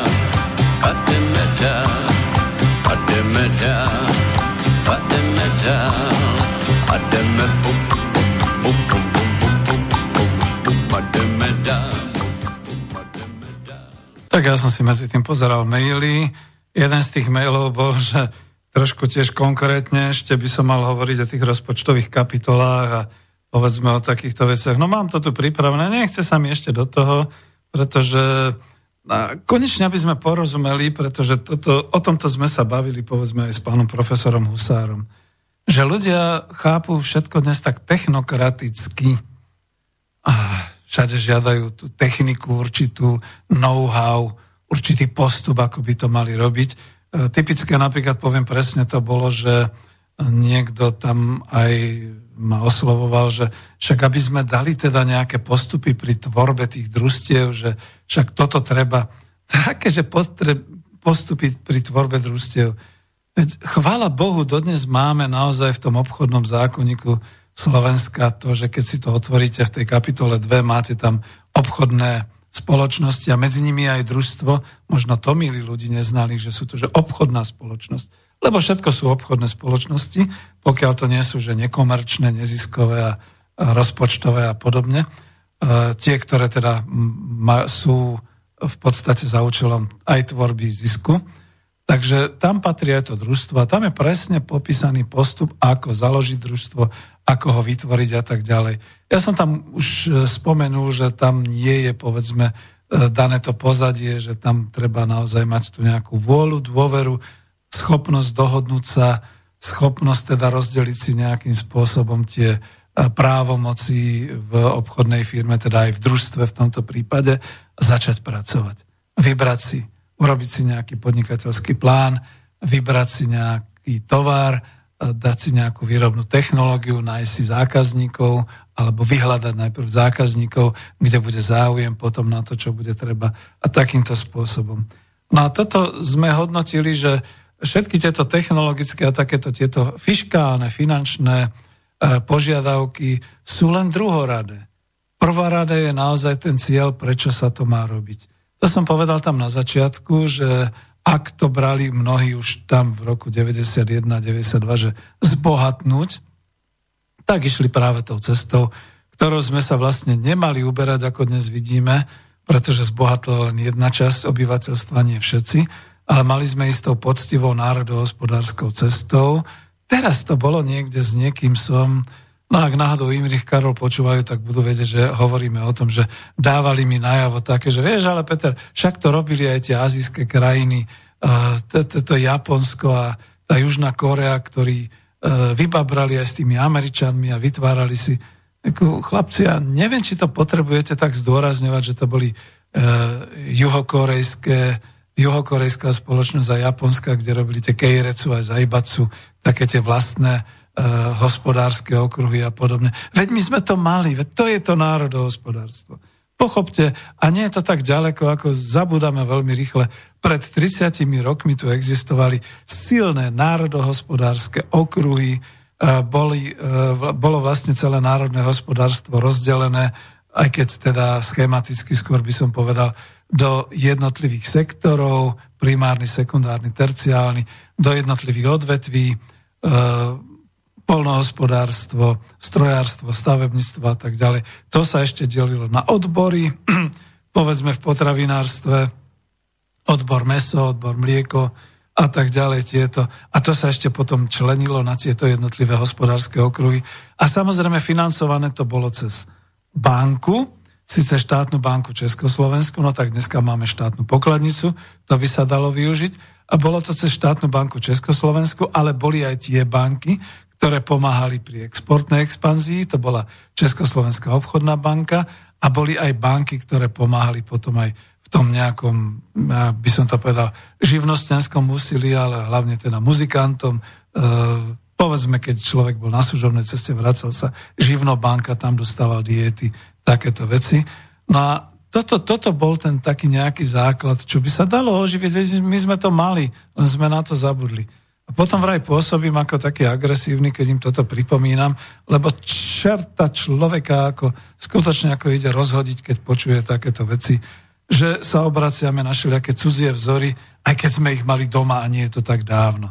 A: Tak ja som si medzi tým pozeral maily. Jeden z tých mailov bol, že trošku tiež konkrétne ešte by som mal hovoriť o tých rozpočtových kapitolách a povedzme o takýchto veciach. No mám to tu pripravené, nechce sa mi ešte do toho, pretože a konečne aby sme porozumeli, pretože toto, o tomto sme sa bavili povedzme aj s pánom profesorom Husárom, že ľudia chápu všetko dnes tak technokraticky a všade žiadajú tú techniku, určitú know-how, určitý postup, ako by to mali robiť. E, typické napríklad poviem presne to bolo, že niekto tam aj ma oslovoval, že však aby sme dali teda nejaké postupy pri tvorbe tých družstiev, že však toto treba, také, že postupy pri tvorbe družstiev. Chvála Bohu, dodnes máme naozaj v tom obchodnom zákonníku Slovenska to, že keď si to otvoríte v tej kapitole 2, máte tam obchodné spoločnosti a medzi nimi aj družstvo. Možno to milí ľudí neznali, že sú to že obchodná spoločnosť lebo všetko sú obchodné spoločnosti, pokiaľ to nie sú že nekomerčné, neziskové a rozpočtové a podobne. E, tie, ktoré teda sú v podstate za účelom aj tvorby zisku. Takže tam patrí aj to družstvo a tam je presne popísaný postup, ako založiť družstvo, ako ho vytvoriť a tak ďalej. Ja som tam už e, spomenul, že tam nie je, povedzme, e, dané to pozadie, že tam treba naozaj mať tu nejakú vôľu, dôveru, schopnosť dohodnúť sa, schopnosť teda rozdeliť si nejakým spôsobom tie e, právomoci v obchodnej firme, teda aj v družstve v tomto prípade, začať pracovať. Vybrať si, urobiť si nejaký podnikateľský plán, vybrať si nejaký tovar, dať si nejakú výrobnú technológiu, nájsť si zákazníkov alebo vyhľadať najprv zákazníkov, kde bude záujem potom na to, čo bude treba a takýmto spôsobom. No a toto sme hodnotili, že všetky tieto technologické a takéto tieto fiškálne, finančné e, požiadavky sú len druhoradé. Rada je naozaj ten cieľ, prečo sa to má robiť. To som povedal tam na začiatku, že ak to brali mnohí už tam v roku 91-92, že zbohatnúť, tak išli práve tou cestou, ktorou sme sa vlastne nemali uberať, ako dnes vidíme, pretože zbohatla len jedna časť obyvateľstva, nie všetci ale mali sme istou poctivou národohospodárskou cestou. Teraz to bolo niekde s niekým som, no ak náhodou Imrich Karol počúvajú, tak budú vedieť, že hovoríme o tom, že dávali mi najavo také, že vieš, ale Peter, však to robili aj tie azijské krajiny, to Japonsko a tá Južná Korea, ktorí e, vybabrali aj s tými Američanmi a vytvárali si chlapci, ja neviem, či to potrebujete tak zdôrazňovať, že to boli uh, juhokorejské juhokorejská spoločnosť a Japonska, kde robili tie keirecu a zaibacu, také tie vlastné hospodárske okruhy a podobne. Veď my sme to mali, veď to je to národohospodárstvo. Pochopte, a nie je to tak ďaleko, ako zabudáme veľmi rýchle. Pred 30 rokmi tu existovali silné národohospodárske okruhy, boli, bolo vlastne celé národné hospodárstvo rozdelené, aj keď teda schematicky skôr by som povedal, do jednotlivých sektorov, primárny, sekundárny, terciálny, do jednotlivých odvetví, polnohospodárstvo, strojárstvo, stavebníctvo a tak ďalej. To sa ešte delilo na odbory, povedzme v potravinárstve, odbor meso, odbor mlieko a tak ďalej tieto. A to sa ešte potom členilo na tieto jednotlivé hospodárske okruhy. A samozrejme financované to bolo cez banku, síce štátnu banku Československu, no tak dneska máme štátnu pokladnicu, to by sa dalo využiť. A bolo to cez štátnu banku Československu, ale boli aj tie banky, ktoré pomáhali pri exportnej expanzii, to bola Československá obchodná banka a boli aj banky, ktoré pomáhali potom aj v tom nejakom, by som to povedal, živnostenskom úsilí, ale hlavne teda muzikantom. E, povedzme, keď človek bol na služobnej ceste, vracal sa, živnobanka, tam dostával diety, takéto veci. No a toto, toto bol ten taký nejaký základ, čo by sa dalo oživiť. My sme to mali, len sme na to zabudli. A potom vraj pôsobím ako taký agresívny, keď im toto pripomínam, lebo čerta človeka ako skutočne ako ide rozhodiť, keď počuje takéto veci, že sa obraciame na všelijaké cudzie vzory, aj keď sme ich mali doma a nie je to tak dávno.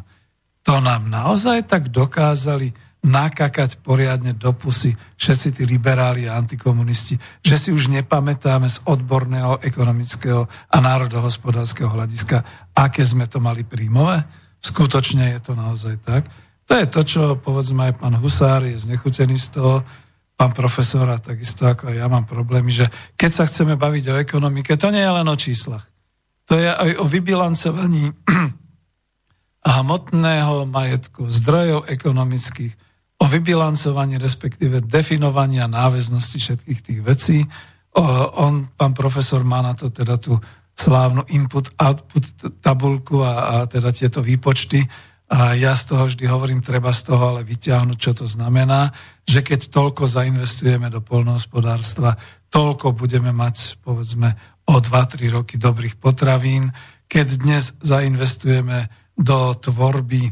A: To nám naozaj tak dokázali nakakať poriadne do pusy všetci tí liberáli a antikomunisti, že si už nepamätáme z odborného, ekonomického a národohospodárskeho hľadiska, aké sme to mali príjmové. Skutočne je to naozaj tak. To je to, čo povedzme aj pán Husár je znechutený z toho, pán profesor a takisto ako ja mám problémy, že keď sa chceme baviť o ekonomike, to nie je len o číslach. To je aj o vybilancovaní hmotného majetku, zdrojov ekonomických, o vybilancovaní, respektíve definovania náväznosti všetkých tých vecí. O, on, pán profesor, má na to teda tú slávnu input-output tabulku a, a teda tieto výpočty. A ja z toho vždy hovorím, treba z toho ale vyťahnuť, čo to znamená, že keď toľko zainvestujeme do polnohospodárstva, toľko budeme mať, povedzme, o 2-3 roky dobrých potravín. Keď dnes zainvestujeme do tvorby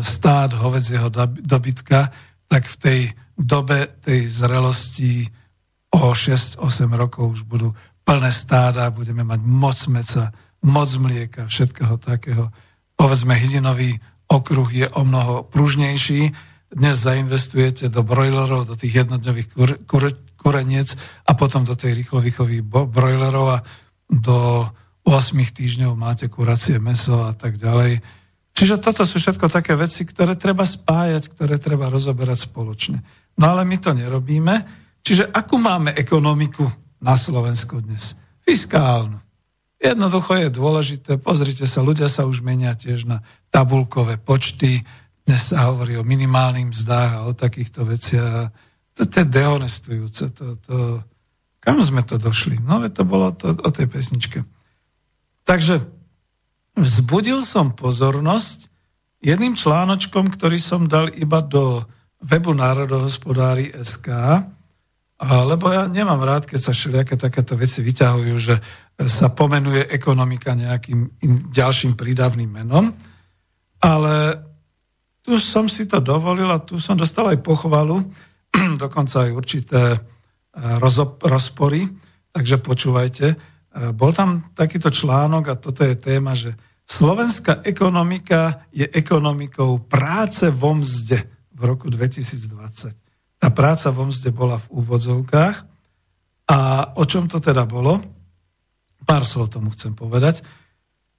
A: stát hovedzieho dobytka, tak v tej dobe tej zrelosti o 6-8 rokov už budú plné stáda, budeme mať moc meca, moc mlieka, všetkého takého. Povedzme, hydinový okruh je o mnoho pružnejší. Dnes zainvestujete do brojlerov, do tých jednodňových kur, kur, kureniec a potom do tej rýchlovýchových brojlerov a do 8 týždňov máte kuracie meso a tak ďalej Čiže toto sú všetko také veci, ktoré treba spájať, ktoré treba rozoberať spoločne. No ale my to nerobíme. Čiže akú máme ekonomiku na Slovensku dnes? Fiskálnu. Jednoducho je dôležité, pozrite sa, ľudia sa už menia tiež na tabulkové počty, dnes sa hovorí o minimálnych mzdách a o takýchto veciach. To, to je dehonestujúce. To, to, kam sme to došli? No, to bolo to o tej pesničke. Takže vzbudil som pozornosť jedným článočkom, ktorý som dal iba do webu Národohospodári SK, lebo ja nemám rád, keď sa všelijaké takéto veci vyťahujú, že sa pomenuje ekonomika nejakým ďalším prídavným menom, ale tu som si to dovolil a tu som dostal aj pochvalu, dokonca aj určité rozpory, takže počúvajte. E, bol tam takýto článok a toto je téma, že slovenská ekonomika je ekonomikou práce vo mzde v roku 2020. Tá práca vo mzde bola v úvodzovkách a o čom to teda bolo? Pár slov tomu chcem povedať.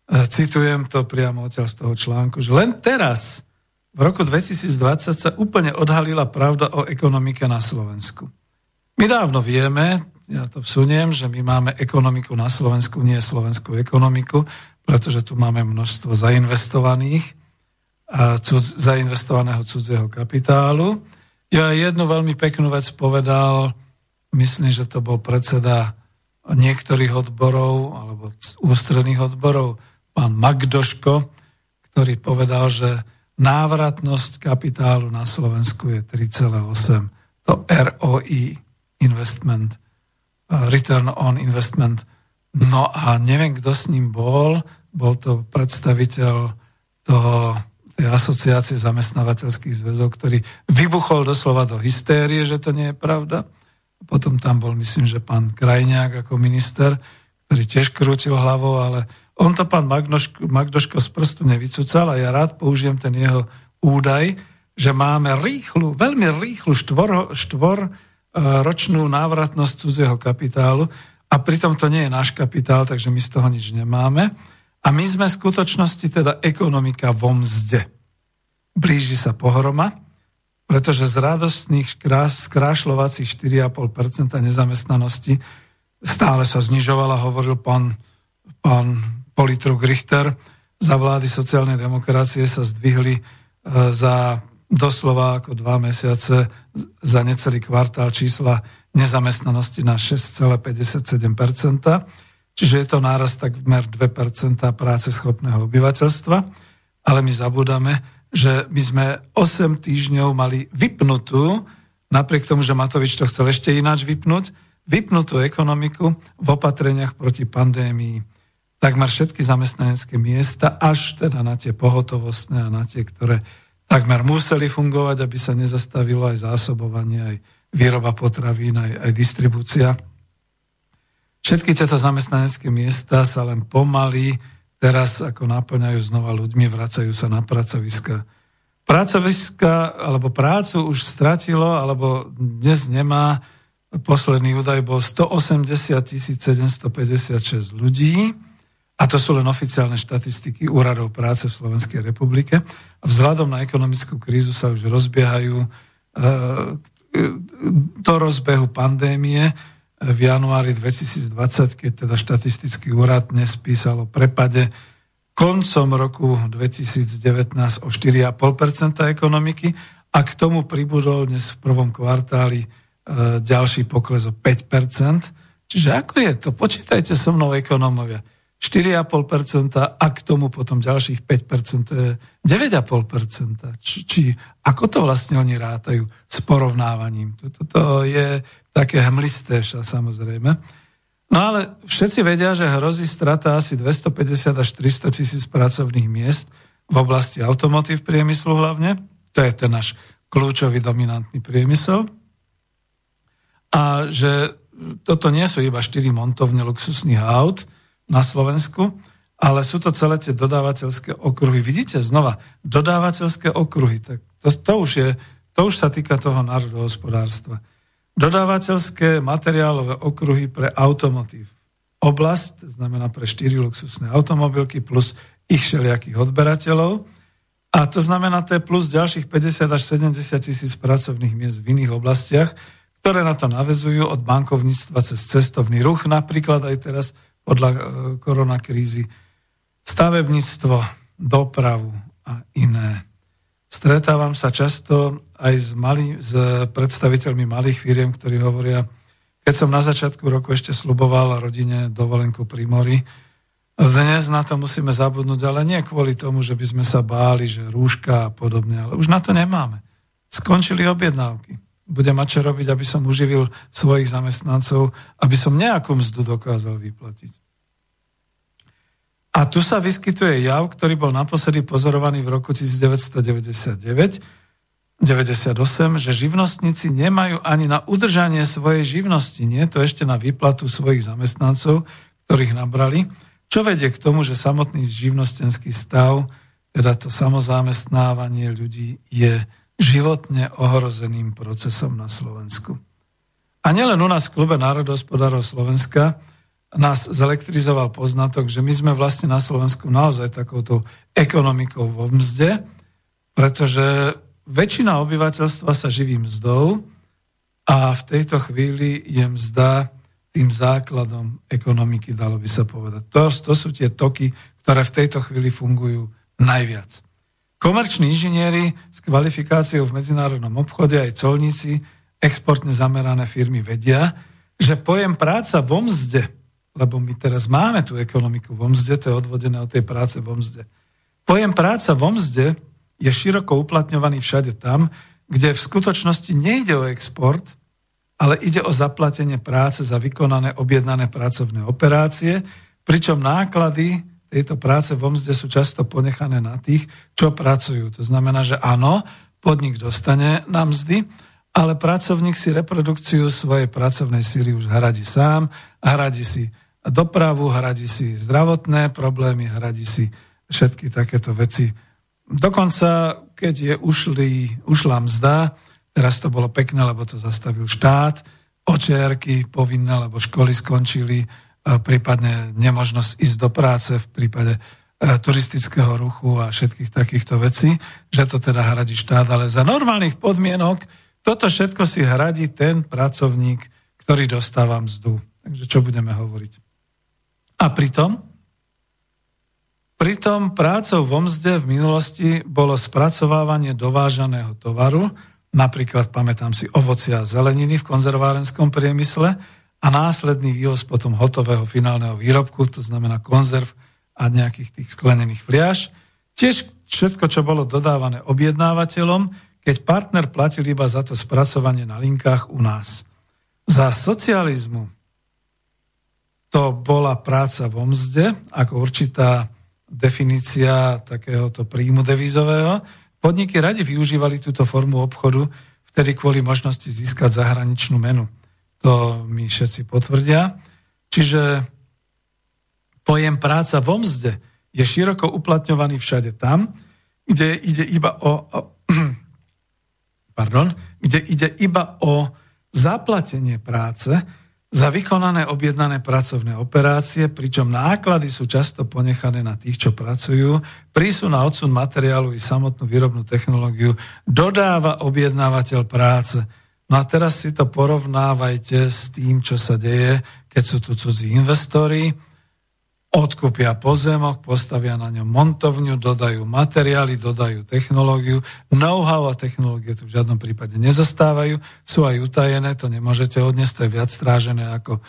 A: E, citujem to priamo odtiaľ z toho článku, že len teraz, v roku 2020 sa úplne odhalila pravda o ekonomike na Slovensku. My dávno vieme, ja to vsuniem, že my máme ekonomiku na Slovensku, nie slovenskú ekonomiku, pretože tu máme množstvo zainvestovaných, a cud, zainvestovaného cudzieho kapitálu. Ja jednu veľmi peknú vec povedal, myslím, že to bol predseda niektorých odborov alebo ústredných odborov, pán Magdoško, ktorý povedal, že návratnosť kapitálu na Slovensku je 3,8. To ROI investment return on investment. No a neviem, kto s ním bol. Bol to predstaviteľ toho tej asociácie zamestnávateľských zväzov, ktorý vybuchol doslova do hystérie, že to nie je pravda. Potom tam bol, myslím, že pán Krajňák ako minister, ktorý tiež krútil hlavou, ale on to pán Magnoško, Magdoško z prstu nevycúcal a ja rád použijem ten jeho údaj, že máme rýchlu, veľmi rýchlu štvor, štvor e, ročnú návratnosť cudzieho kapitálu a pritom to nie je náš kapitál, takže my z toho nič nemáme. A my sme v skutočnosti teda ekonomika vo mzde. Blíži sa pohroma, pretože z radostných skrášľovacích 4,5% nezamestnanosti stále sa znižovala, hovoril pán, pán politruk Richter, za vlády sociálnej demokracie sa zdvihli e, za doslova ako dva mesiace za necelý kvartál čísla nezamestnanosti na 6,57%, čiže je to nárast takmer 2% práce schopného obyvateľstva, ale my zabudáme, že my sme 8 týždňov mali vypnutú, napriek tomu, že Matovič to chcel ešte ináč vypnúť, vypnutú ekonomiku v opatreniach proti pandémii. Takmer všetky zamestnanecké miesta, až teda na tie pohotovostné a na tie, ktoré takmer museli fungovať, aby sa nezastavilo aj zásobovanie, aj výroba potravín, aj, aj distribúcia. Všetky tieto zamestnanecké miesta sa len pomaly teraz ako naplňajú znova ľuďmi, vracajú sa na pracoviska. Pracoviska alebo prácu už stratilo, alebo dnes nemá, posledný údaj bol 180 756 ľudí, a to sú len oficiálne štatistiky úradov práce v Slovenskej republike. A vzhľadom na ekonomickú krízu sa už rozbiehajú e, do rozbehu pandémie v januári 2020, keď teda štatistický úrad dnes písal o prepade koncom roku 2019 o 4,5% ekonomiky a k tomu pribudol dnes v prvom kvartáli e, ďalší pokles o 5% Čiže ako je to? Počítajte so mnou ekonómovia. 4,5% a k tomu potom ďalších 5%, to je 9,5%. Či, či ako to vlastne oni rátajú s porovnávaním? Toto to je také hmlisté samozrejme. No ale všetci vedia, že hrozí strata asi 250 až 300 tisíc pracovných miest v oblasti automotív priemyslu hlavne. To je ten náš kľúčový dominantný priemysel. A že toto nie sú iba 4 montovne luxusných aut, na Slovensku, ale sú to celé tie dodávateľské okruhy. Vidíte znova, dodávateľské okruhy, tak to, to, už, je, to už sa týka toho národohospodárstva. Dodávateľské materiálové okruhy pre automotív. Oblast, znamená pre štyri luxusné automobilky plus ich všelijakých odberateľov. A to znamená, to je plus ďalších 50 až 70 tisíc pracovných miest v iných oblastiach, ktoré na to navezujú od bankovníctva cez cestovný ruch, napríklad aj teraz podľa e, koronakrízy, stavebníctvo, dopravu a iné. Stretávam sa často aj s, malý, s predstaviteľmi malých firiem, ktorí hovoria, keď som na začiatku roku ešte sluboval rodine dovolenku pri mori, dnes na to musíme zabudnúť, ale nie kvôli tomu, že by sme sa báli, že rúška a podobne, ale už na to nemáme. Skončili objednávky. Budem mať čo robiť, aby som uživil svojich zamestnancov, aby som nejakú mzdu dokázal vyplatiť. A tu sa vyskytuje jav, ktorý bol naposledy pozorovaný v roku 1999 98, že živnostníci nemajú ani na udržanie svojej živnosti, nie to ešte na výplatu svojich zamestnancov, ktorých nabrali, čo vedie k tomu, že samotný živnostenský stav, teda to samozamestnávanie ľudí je životne ohrozeným procesom na Slovensku. A nielen u nás v klube národohospodárov Slovenska nás zelektrizoval poznatok, že my sme vlastne na Slovensku naozaj takouto ekonomikou vo mzde, pretože väčšina obyvateľstva sa živí mzdou a v tejto chvíli je mzda tým základom ekonomiky, dalo by sa povedať. To, to sú tie toky, ktoré v tejto chvíli fungujú najviac. Komerční inžinieri s kvalifikáciou v medzinárodnom obchode aj colníci, exportne zamerané firmy vedia, že pojem práca vo mzde, lebo my teraz máme tú ekonomiku vo mzde, to je odvodené od tej práce vo mzde. Pojem práca vo mzde je široko uplatňovaný všade tam, kde v skutočnosti nejde o export, ale ide o zaplatenie práce za vykonané objednané pracovné operácie, pričom náklady tejto práce vo mzde sú často ponechané na tých, čo pracujú. To znamená, že áno, podnik dostane na mzdy, ale pracovník si reprodukciu svojej pracovnej síly už hradí sám, hradí si dopravu, hradí si zdravotné problémy, hradí si všetky takéto veci. Dokonca, keď je ušli, ušla mzda, teraz to bolo pekné, lebo to zastavil štát, očerky povinné, lebo školy skončili, prípadne nemožnosť ísť do práce v prípade e, turistického ruchu a všetkých takýchto vecí, že to teda hradí štát, ale za normálnych podmienok toto všetko si hradí ten pracovník, ktorý dostáva mzdu. Takže čo budeme hovoriť? A pritom, pritom prácou vo mzde v minulosti bolo spracovávanie dovážaného tovaru, napríklad pamätám si ovocia a zeleniny v konzervárenskom priemysle, a následný vývoz potom hotového finálneho výrobku, to znamená konzerv a nejakých tých sklenených fliaž. Tiež všetko, čo bolo dodávané objednávateľom, keď partner platil iba za to spracovanie na linkách u nás. Za socializmu to bola práca vo mzde, ako určitá definícia takéhoto príjmu devizového. Podniky radi využívali túto formu obchodu vtedy kvôli možnosti získať zahraničnú menu. To mi všetci potvrdia. Čiže pojem práca vo mzde je široko uplatňovaný všade tam, kde ide iba o, o pardon, kde ide iba o zaplatenie práce za vykonané objednané pracovné operácie, pričom náklady sú často ponechané na tých, čo pracujú. Prísun na odsun materiálu i samotnú výrobnú technológiu dodáva objednávateľ práce – No a teraz si to porovnávajte s tým, čo sa deje, keď sú tu cudzí investori, odkúpia pozemok, postavia na ňom montovňu, dodajú materiály, dodajú technológiu. Know-how a technológie tu v žiadnom prípade nezostávajú, sú aj utajené, to nemôžete odniesť, to je viac strážené ako e,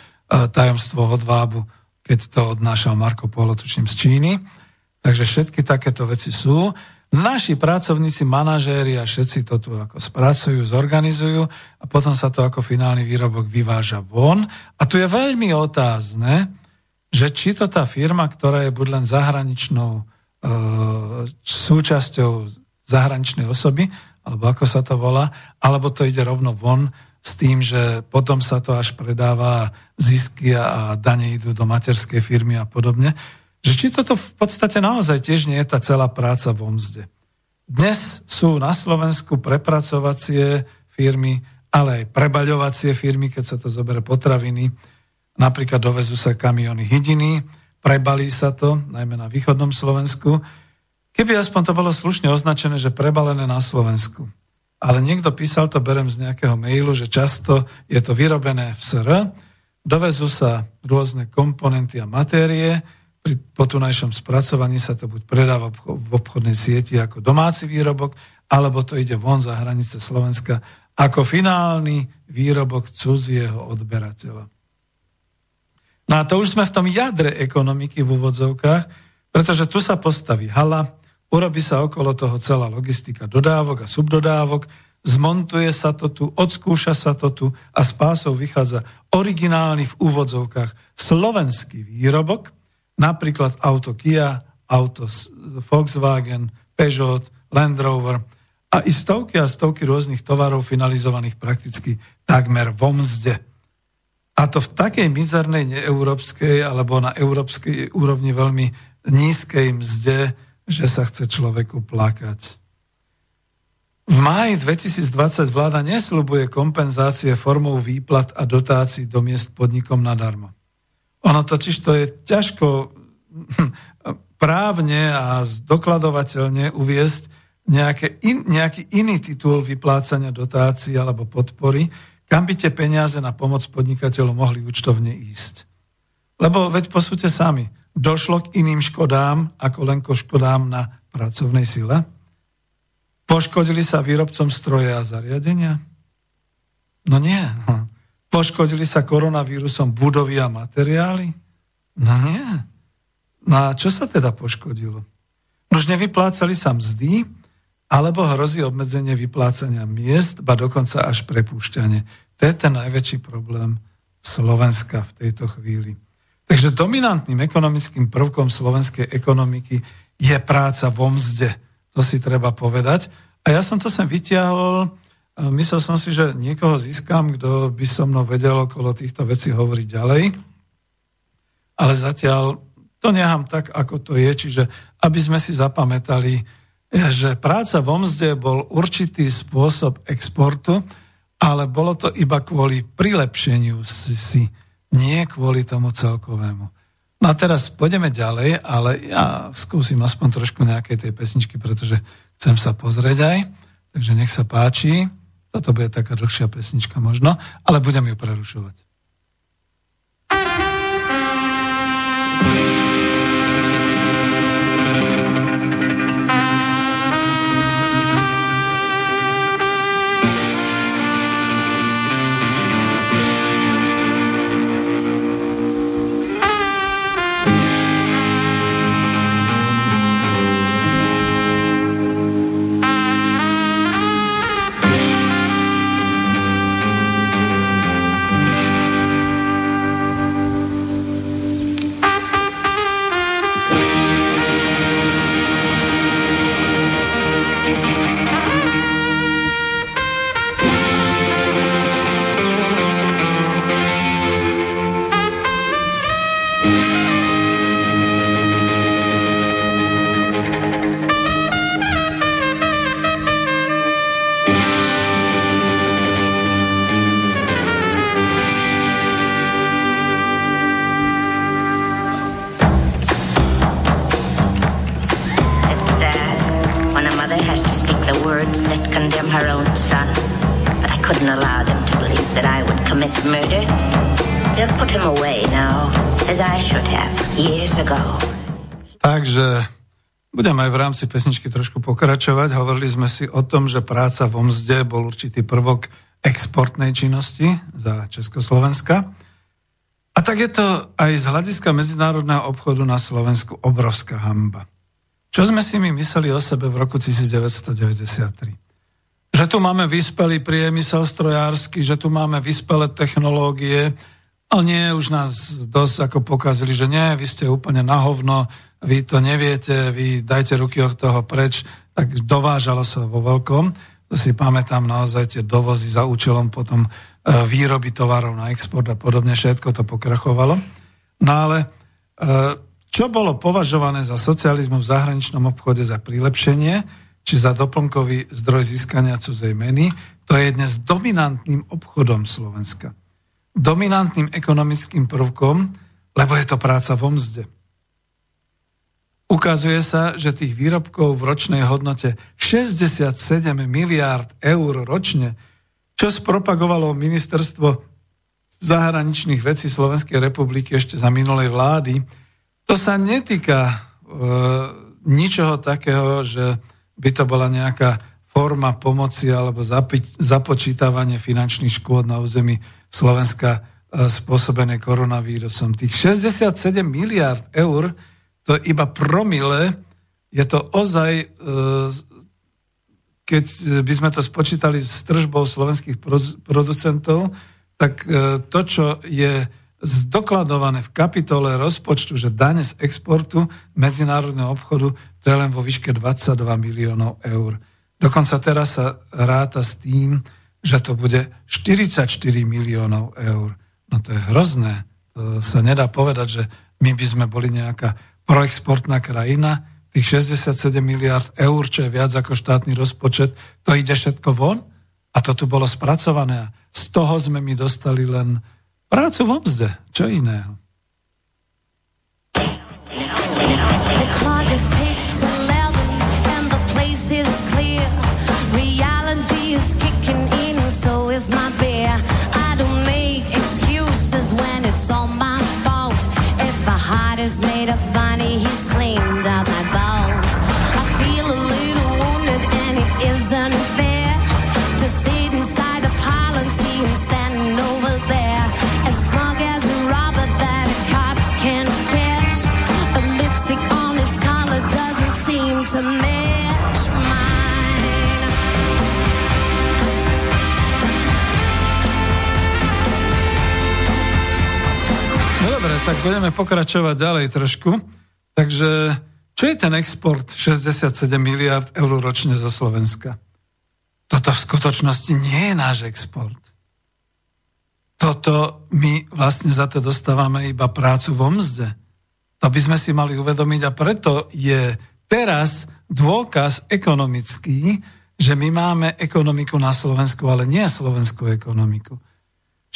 A: tajomstvo hodvábu, keď to odnášal Marko Polo, tučím, z Číny. Takže všetky takéto veci sú. Naši pracovníci, manažéri a všetci to tu ako spracujú, zorganizujú a potom sa to ako finálny výrobok vyváža von. A tu je veľmi otázne, že či to tá firma, ktorá je buď len zahraničnou e, súčasťou zahraničnej osoby, alebo ako sa to volá, alebo to ide rovno von s tým, že potom sa to až predáva zisky a dane idú do materskej firmy a podobne že či toto v podstate naozaj tiež nie je tá celá práca vo mzde. Dnes sú na Slovensku prepracovacie firmy, ale aj prebaľovacie firmy, keď sa to zoberie potraviny. Napríklad dovezú sa kamiony hydiny, prebalí sa to, najmä na východnom Slovensku. Keby aspoň to bolo slušne označené, že prebalené na Slovensku. Ale niekto písal, to berem z nejakého mailu, že často je to vyrobené v SR, dovezú sa rôzne komponenty a matérie, pri potunajšom spracovaní sa to buď predáva v obchodnej sieti ako domáci výrobok, alebo to ide von za hranice Slovenska ako finálny výrobok cudzieho odberateľa. No a to už sme v tom jadre ekonomiky v úvodzovkách, pretože tu sa postaví hala, urobí sa okolo toho celá logistika dodávok a subdodávok, zmontuje sa to tu, odskúša sa to tu a z pásov vychádza originálny v úvodzovkách slovenský výrobok, napríklad auto Kia, auto Volkswagen, Peugeot, Land Rover a i stovky a stovky rôznych tovarov finalizovaných prakticky takmer vo mzde. A to v takej mizernej neeurópskej alebo na európskej úrovni veľmi nízkej mzde, že sa chce človeku plakať. V máji 2020 vláda neslubuje kompenzácie formou výplat a dotácií do miest podnikom nadarmo. Ono totiž to je ťažko právne a dokladovateľne uviesť in, nejaký iný titul vyplácania dotácií alebo podpory, kam by tie peniaze na pomoc podnikateľov mohli účtovne ísť. Lebo veď posúďte sami, došlo k iným škodám ako len ko škodám na pracovnej sile? Poškodili sa výrobcom stroje a zariadenia? No nie. No. Poškodili sa koronavírusom budovy a materiály? No nie. No a čo sa teda poškodilo? Už nevyplácali sa mzdy, alebo hrozí obmedzenie vyplácania miest, ba dokonca až prepúšťanie. To je ten najväčší problém Slovenska v tejto chvíli. Tak Takže dominantným ekonomickým prvkom slovenskej ekonomiky je práca vo mzde. To si treba povedať. A ja som to sem vytiahol, myslel som si, že niekoho získam, kto by so mnou vedel okolo týchto vecí hovoriť ďalej. Ale zatiaľ to nechám tak, ako to je, čiže aby sme si zapamätali, že práca vo mzde bol určitý spôsob exportu, ale bolo to iba kvôli prilepšeniu si, nie kvôli tomu celkovému. No a teraz pôjdeme ďalej, ale ja skúsim aspoň trošku nejakej tej pesničky, pretože chcem sa pozrieť aj, takže nech sa páči. Toto bude taká dlhšia pesnička možno, ale budem ju prerušovať. Budem aj v rámci pesničky trošku pokračovať. Hovorili sme si o tom, že práca vo mzde bol určitý prvok exportnej činnosti za Československa. A tak je to aj z hľadiska medzinárodného obchodu na Slovensku obrovská hamba. Čo sme si my mysleli o sebe v roku 1993? Že tu máme vyspelý priemysel strojársky, že tu máme vyspelé technológie, ale nie, už nás dosť ako pokazili, že nie, vy ste úplne na hovno, vy to neviete, vy dajte ruky od toho preč, tak dovážalo sa vo veľkom. To si pamätám naozaj tie dovozy za účelom potom e, výroby tovarov na export a podobne, všetko to pokrachovalo. No ale e, čo bolo považované za socializmu v zahraničnom obchode za prilepšenie, či za doplnkový zdroj získania cudzej meny, to je dnes dominantným obchodom Slovenska. Dominantným ekonomickým prvkom, lebo je to práca vo mzde. Ukazuje sa, že tých výrobkov v ročnej hodnote 67 miliárd eur ročne, čo spropagovalo ministerstvo zahraničných vecí Slovenskej republiky ešte za minulej vlády, to sa netýka e, ničoho takého, že by to bola nejaká forma pomoci alebo zapi- započítavanie finančných škôd na území Slovenska e, spôsobené koronavírusom. Tých 67 miliard eur to je iba promile, je to ozaj, e, keď by sme to spočítali s tržbou slovenských producentov, tak e, to, čo je zdokladované v kapitole rozpočtu, že dane z exportu medzinárodného obchodu, to je len vo výške 22 miliónov eur. Dokonca teraz sa ráta s tým, že to bude 44 miliónov eur. No to je hrozné. To sa nedá povedať, že my by sme boli nejaká proexportná krajina, tých 67 miliard eur, čo je viac ako štátny rozpočet, to ide všetko von a to tu bolo spracované. Z toho sme mi dostali len prácu vo mzde. Čo iného? Is my bear. heart is made of money, he's cleaned out my bones. I feel a little wounded and it isn't fair to
D: sit inside the pile and see him standing over there. As smug as
A: a robber that a cop can catch, The lipstick on his collar doesn't seem to match. Tak budeme pokračovať ďalej trošku. Takže čo je ten export 67 miliard eur ročne zo Slovenska? Toto v skutočnosti nie je náš export. Toto my vlastne za to dostávame iba prácu vo mzde. To by sme si mali uvedomiť a preto je teraz dôkaz ekonomický, že my máme ekonomiku na Slovensku, ale nie slovenskú ekonomiku.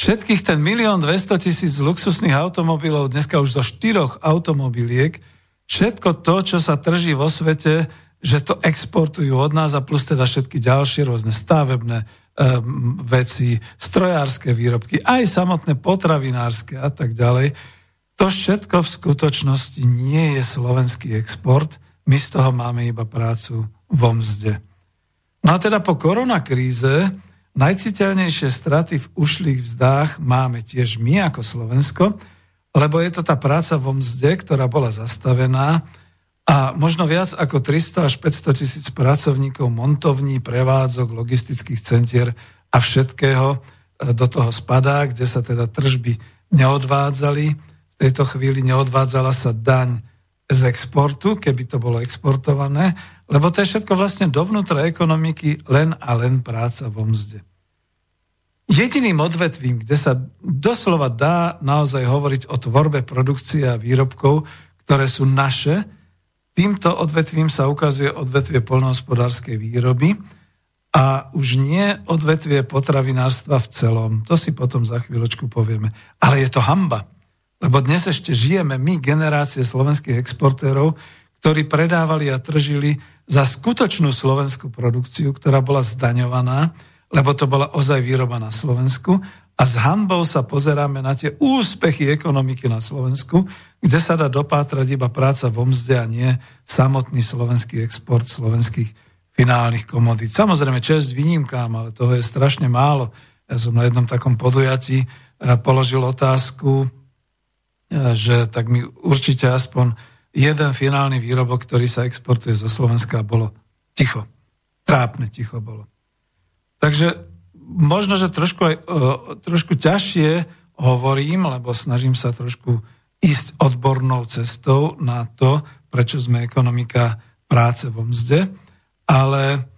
A: Všetkých ten milión 200 tisíc luxusných automobilov, dneska už zo štyroch automobiliek, všetko to, čo sa trží vo svete, že to exportujú od nás a plus teda všetky ďalšie rôzne stavebné um, veci, strojárske výrobky, aj samotné potravinárske a tak ďalej. To všetko v skutočnosti nie je slovenský export, my z toho máme iba prácu vo mzde. No a teda po koronakríze Najciteľnejšie straty v ušlých vzdách máme tiež my ako Slovensko, lebo je to tá práca vo mzde, ktorá bola zastavená a možno viac ako 300 až 500 tisíc pracovníkov montovní, prevádzok, logistických centier a všetkého e, do toho spadá, kde sa teda tržby neodvádzali. V tejto chvíli neodvádzala sa daň z exportu, keby to bolo exportované, lebo to je všetko vlastne dovnútra ekonomiky len a len práca vo mzde. Jediným odvetvím, kde sa doslova dá naozaj hovoriť o tvorbe produkcie a výrobkov, ktoré sú naše, týmto odvetvím sa ukazuje odvetvie polnohospodárskej výroby a už nie odvetvie potravinárstva v celom. To si potom za chvíľočku povieme. Ale je to hamba. Lebo dnes ešte žijeme my, generácie slovenských exportérov, ktorí predávali a tržili za skutočnú slovenskú produkciu, ktorá bola zdaňovaná, lebo to bola ozaj výroba na Slovensku a s hambou sa pozeráme na tie úspechy ekonomiky na Slovensku, kde sa dá dopátrať iba práca vo mzde a nie samotný slovenský export slovenských finálnych komodít. Samozrejme, čest výnimkám, ale toho je strašne málo. Ja som na jednom takom podujatí eh, položil otázku, že tak mi určite aspoň jeden finálny výrobok, ktorý sa exportuje zo Slovenska, bolo ticho. Trápne ticho bolo. Takže možno, že trošku, aj, trošku ťažšie hovorím, lebo snažím sa trošku ísť odbornou cestou na to, prečo sme ekonomika práce vo mzde, ale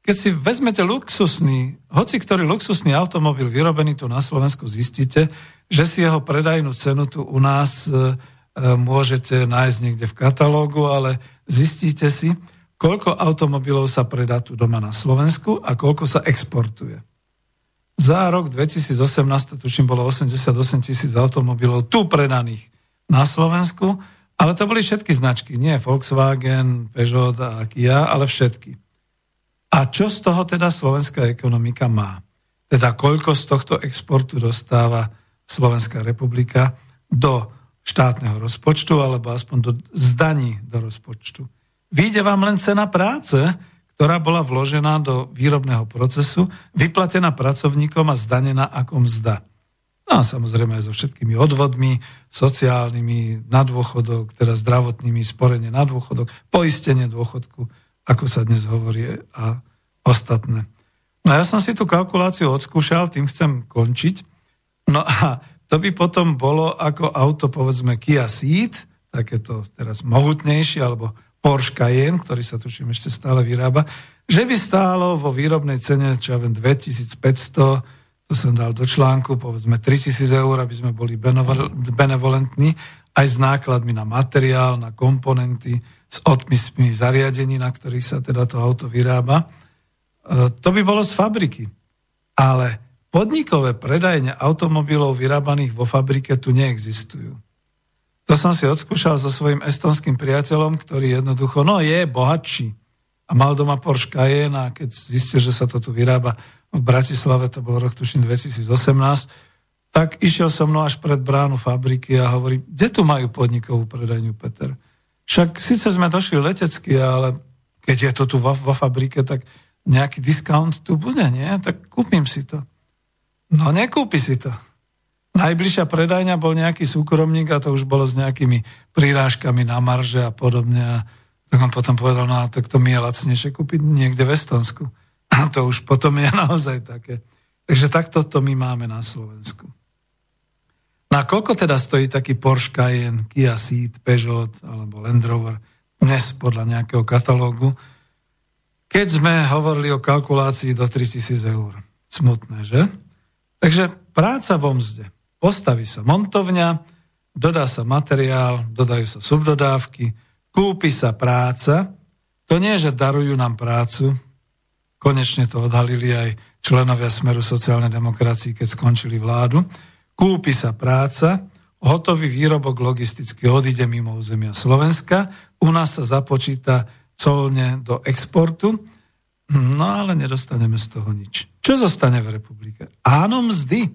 A: keď si vezmete luxusný, hoci ktorý luxusný automobil vyrobený tu na Slovensku, zistíte, že si jeho predajnú cenu tu u nás e, e, môžete nájsť niekde v katalógu, ale zistíte si, koľko automobilov sa predá tu doma na Slovensku a koľko sa exportuje. Za rok 2018, tuším, bolo 88 tisíc automobilov tu predaných na Slovensku, ale to boli všetky značky, nie Volkswagen, Peugeot a Kia, ale všetky. A čo z toho teda slovenská ekonomika má? Teda koľko z tohto exportu dostáva Slovenská republika do štátneho rozpočtu alebo aspoň do zdaní do rozpočtu. Výjde vám len cena práce, ktorá bola vložená do výrobného procesu, vyplatená pracovníkom a zdanená ako mzda. No a samozrejme aj so všetkými odvodmi, sociálnymi, na dôchodok, teda zdravotnými, sporenie na dôchodok, poistenie dôchodku, ako sa dnes hovorí a ostatné. No ja som si tú kalkuláciu odskúšal, tým chcem končiť. No a to by potom bolo ako auto, povedzme, Kia Ceed, takéto teraz mohutnejšie, alebo Porsche Cayenne, ktorý sa tuším ešte stále vyrába, že by stálo vo výrobnej cene, čo ja viem, 2500, to som dal do článku, povedzme 3000 eur, aby sme boli benevolentní, aj s nákladmi na materiál, na komponenty, s odpismi zariadení, na ktorých sa teda to auto vyrába. E, to by bolo z fabriky. Ale podnikové predajne automobilov vyrábaných vo fabrike tu neexistujú. To som si odskúšal so svojím estonským priateľom, ktorý jednoducho, no je bohatší. A mal doma Porsche Cayenne a keď zistil, že sa to tu vyrába v Bratislave, to bol rok tuším 2018, tak išiel so mnou až pred bránu fabriky a hovorí, kde tu majú podnikovú predajňu, Peter? Však síce sme došli letecky, ale keď je to tu vo, vo fabrike, tak nejaký discount tu bude, nie? Tak kúpim si to. No nekúpi si to. Najbližšia predajňa bol nejaký súkromník a to už bolo s nejakými prirážkami na marže a podobne. A tak on potom povedal, no tak to mi je lacnejšie kúpiť niekde v Estonsku. A to už potom je naozaj také. Takže takto to my máme na Slovensku. Na koľko teda stojí taký Porsche Cayenne, Kia Ceed, Peugeot alebo Land Rover dnes podľa nejakého katalógu? Keď sme hovorili o kalkulácii do 3000 eur. Smutné, že? Takže práca vo mzde. Postaví sa montovňa, dodá sa materiál, dodajú sa subdodávky, kúpi sa práca. To nie, že darujú nám prácu, konečne to odhalili aj členovia Smeru sociálnej demokracii, keď skončili vládu, kúpi sa práca, hotový výrobok logisticky odíde mimo územia Slovenska, u nás sa započíta colne do exportu, no ale nedostaneme z toho nič. Čo zostane v republike? Áno, mzdy.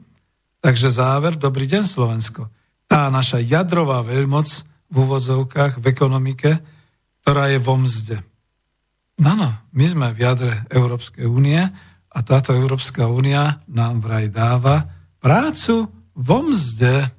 A: Takže záver, dobrý deň Slovensko. Tá naša jadrová veľmoc v úvodzovkách v ekonomike, ktorá je vo mzde. No, no, my sme v jadre Európskej únie a táto Európska únia nám vraj dáva prácu vo mzde.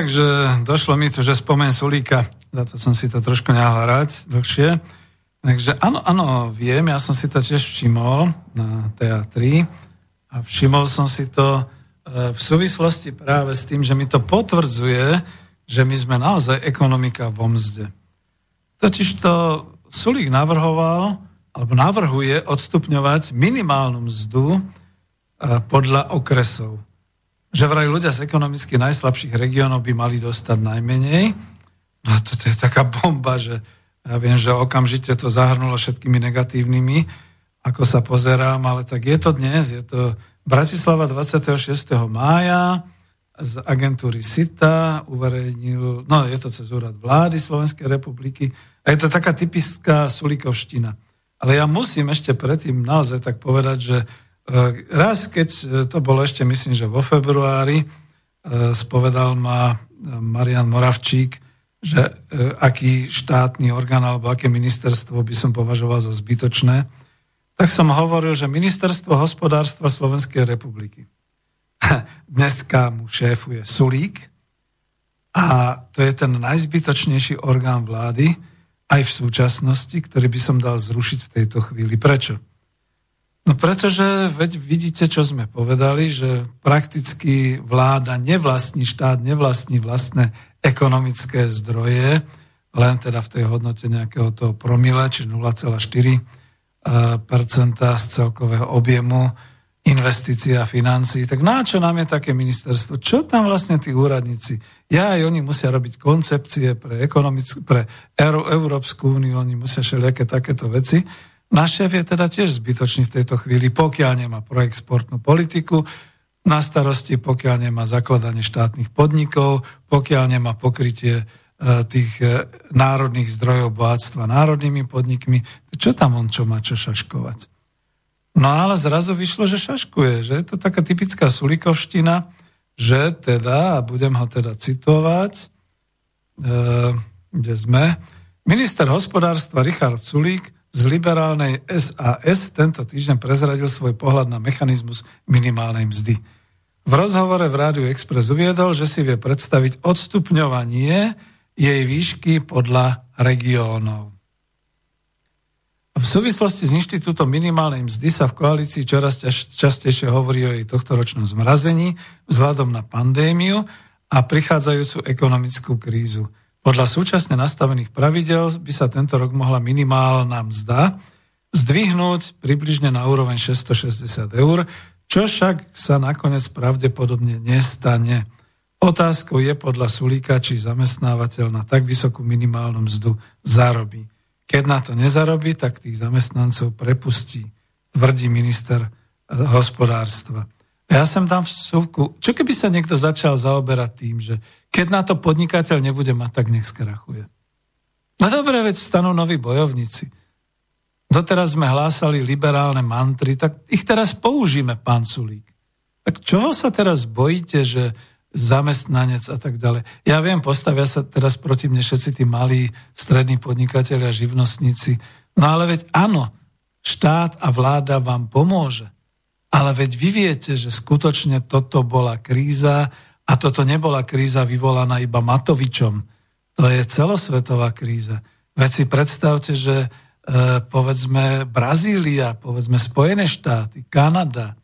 A: Takže došlo mi to, že spomen Sulíka, za to som si to trošku nehal hrať dlhšie. Takže áno, áno, viem, ja som si to tiež všimol na teatri a všimol som si to e, v súvislosti práve s tým, že mi to potvrdzuje, že my sme naozaj ekonomika vo mzde. Totiž to Sulík navrhoval, alebo navrhuje odstupňovať minimálnu mzdu e, podľa okresov že vraj ľudia z ekonomicky najslabších regiónov by mali dostať najmenej. No to je taká bomba, že ja viem, že okamžite to zahrnulo všetkými negatívnymi, ako sa pozerám, ale tak je to dnes, je to Bratislava 26. mája z agentúry SITA uverejnil, no je to cez úrad vlády Slovenskej republiky a je to taká typická sulikovština. Ale ja musím ešte predtým naozaj tak povedať, že raz, keď to bolo ešte, myslím, že vo februári, spovedal ma Marian Moravčík, že aký štátny orgán alebo aké ministerstvo by som považoval za zbytočné, tak som hovoril, že ministerstvo hospodárstva Slovenskej republiky. Dneska mu šéfuje Sulík, a to je ten najzbytočnejší orgán vlády, aj v súčasnosti, ktorý by som dal zrušiť v tejto chvíli. Prečo? No pretože veď vidíte, čo sme povedali, že prakticky vláda nevlastní štát, nevlastní vlastné ekonomické zdroje, len teda v tej hodnote nejakého toho promile, či 0,4% z celkového objemu investícia financií, tak na čo nám je také ministerstvo? Čo tam vlastne tí úradníci? Ja aj oni musia robiť koncepcie pre, pre Európsku úniu, oni musia všelijaké takéto veci. Náš šéf je teda tiež zbytočný v tejto chvíli, pokiaľ nemá projekt sportnú politiku, na starosti, pokiaľ nemá zakladanie štátnych podnikov, pokiaľ nemá pokrytie e, tých e, národných zdrojov bohatstva národnými podnikmi, čo tam on čo má čo šaškovať? No ale zrazu vyšlo, že šaškuje, že je to taká typická sulikovština, že teda, a budem ho teda citovať, e, kde sme, minister hospodárstva Richard Sulík z liberálnej SAS tento týždeň prezradil svoj pohľad na mechanizmus minimálnej mzdy. V rozhovore v Rádiu Express uviedol, že si vie predstaviť odstupňovanie jej výšky podľa regiónov. V súvislosti s inštitútom minimálnej mzdy sa v koalícii čoraz častejšie hovorí o jej tohtoročnom zmrazení vzhľadom na pandémiu a prichádzajúcu ekonomickú krízu. Podľa súčasne nastavených pravidel by sa tento rok mohla minimálna mzda zdvihnúť približne na úroveň 660 eur, čo však sa nakoniec pravdepodobne nestane. Otázkou je podľa Sulíka, či zamestnávateľ na tak vysokú minimálnu mzdu zarobí. Keď na to nezarobí, tak tých zamestnancov prepustí, tvrdí minister eh, hospodárstva. Ja som tam v súvku, čo keby sa niekto začal zaoberať tým, že keď na to podnikateľ nebude mať, tak nech skrachuje. No dobre, veď vstanú noví bojovníci. Doteraz sme hlásali liberálne mantry, tak ich teraz použíme, pán Sulík. Tak čoho sa teraz bojíte, že zamestnanec a tak ďalej. Ja viem, postavia sa teraz proti mne všetci tí malí strední podnikatelia, živnostníci. No ale veď áno, štát a vláda vám pomôže. Ale veď vy viete, že skutočne toto bola kríza a toto nebola kríza vyvolaná iba Matovičom. To je celosvetová kríza. Veď si predstavte, že e, povedzme Brazília, povedzme Spojené štáty, Kanada,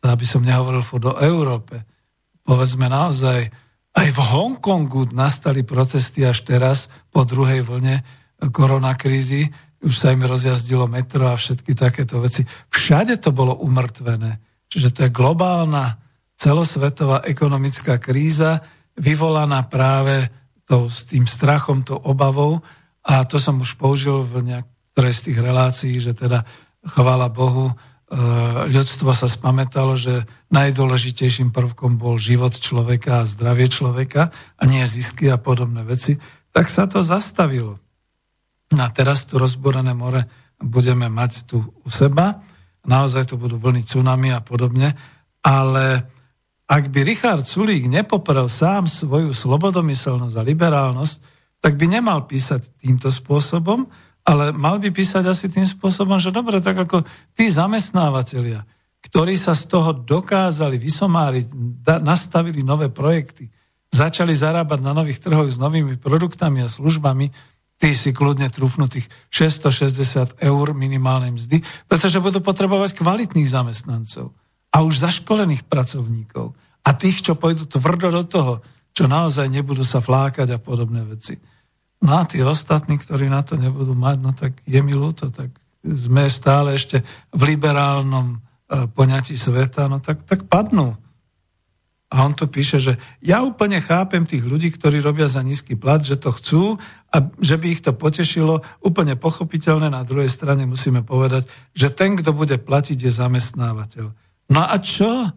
A: to aby som nehovoril furt o Európe, povedzme naozaj, aj v Hongkongu nastali protesty až teraz po druhej vlne koronakrízy, už sa im rozjazdilo metro a všetky takéto veci. Všade to bolo umrtvené. Čiže to je globálna celosvetová ekonomická kríza, vyvolaná práve to, s tým strachom, tou obavou. A to som už použil v niektorej z tých relácií, že teda chvála Bohu, E, ľudstvo sa spamätalo, že najdôležitejším prvkom bol život človeka a zdravie človeka a nie zisky a podobné veci, tak sa to zastavilo. A teraz tu rozborené more budeme mať tu u seba, naozaj to budú vlny tsunami a podobne, ale ak by Richard Sulík nepoprel sám svoju slobodomyselnosť a liberálnosť, tak by nemal písať týmto spôsobom, ale mal by písať asi tým spôsobom, že dobre, tak ako tí zamestnávateľia, ktorí sa z toho dokázali vysomáriť, da, nastavili nové projekty, začali zarábať na nových trhoch s novými produktami a službami, tí si kľudne trúfnú tých 660 eur minimálnej mzdy, pretože budú potrebovať kvalitných zamestnancov a už zaškolených pracovníkov a tých, čo pôjdu tvrdo do toho, čo naozaj nebudú sa flákať a podobné veci. No a tí ostatní, ktorí na to nebudú mať, no tak je mi ľúto, tak sme stále ešte v liberálnom e, poňatí sveta, no tak, tak padnú. A on tu píše, že ja úplne chápem tých ľudí, ktorí robia za nízky plat, že to chcú a že by ich to potešilo, úplne pochopiteľné. Na druhej strane musíme povedať, že ten, kto bude platiť, je zamestnávateľ. No a čo?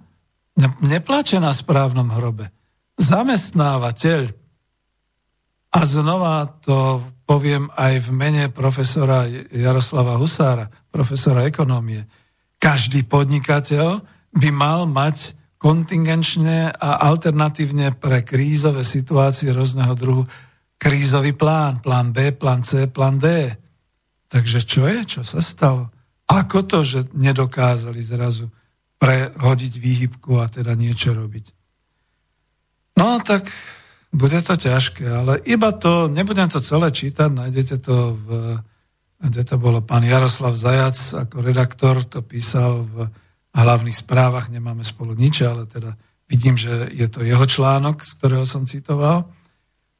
A: Neplače na správnom hrobe. Zamestnávateľ a znova to poviem aj v mene profesora Jaroslava Husára, profesora ekonómie. Každý podnikateľ by mal mať kontingenčne a alternatívne pre krízové situácie rôzneho druhu krízový plán, plán B, plán C, plán D. Takže čo je? Čo sa stalo? Ako to, že nedokázali zrazu prehodiť výhybku a teda niečo robiť? No tak bude to ťažké, ale iba to, nebudem to celé čítať, nájdete to v, kde to bolo pán Jaroslav Zajac ako redaktor, to písal v hlavných správach, nemáme spolu nič, ale teda vidím, že je to jeho článok, z ktorého som citoval.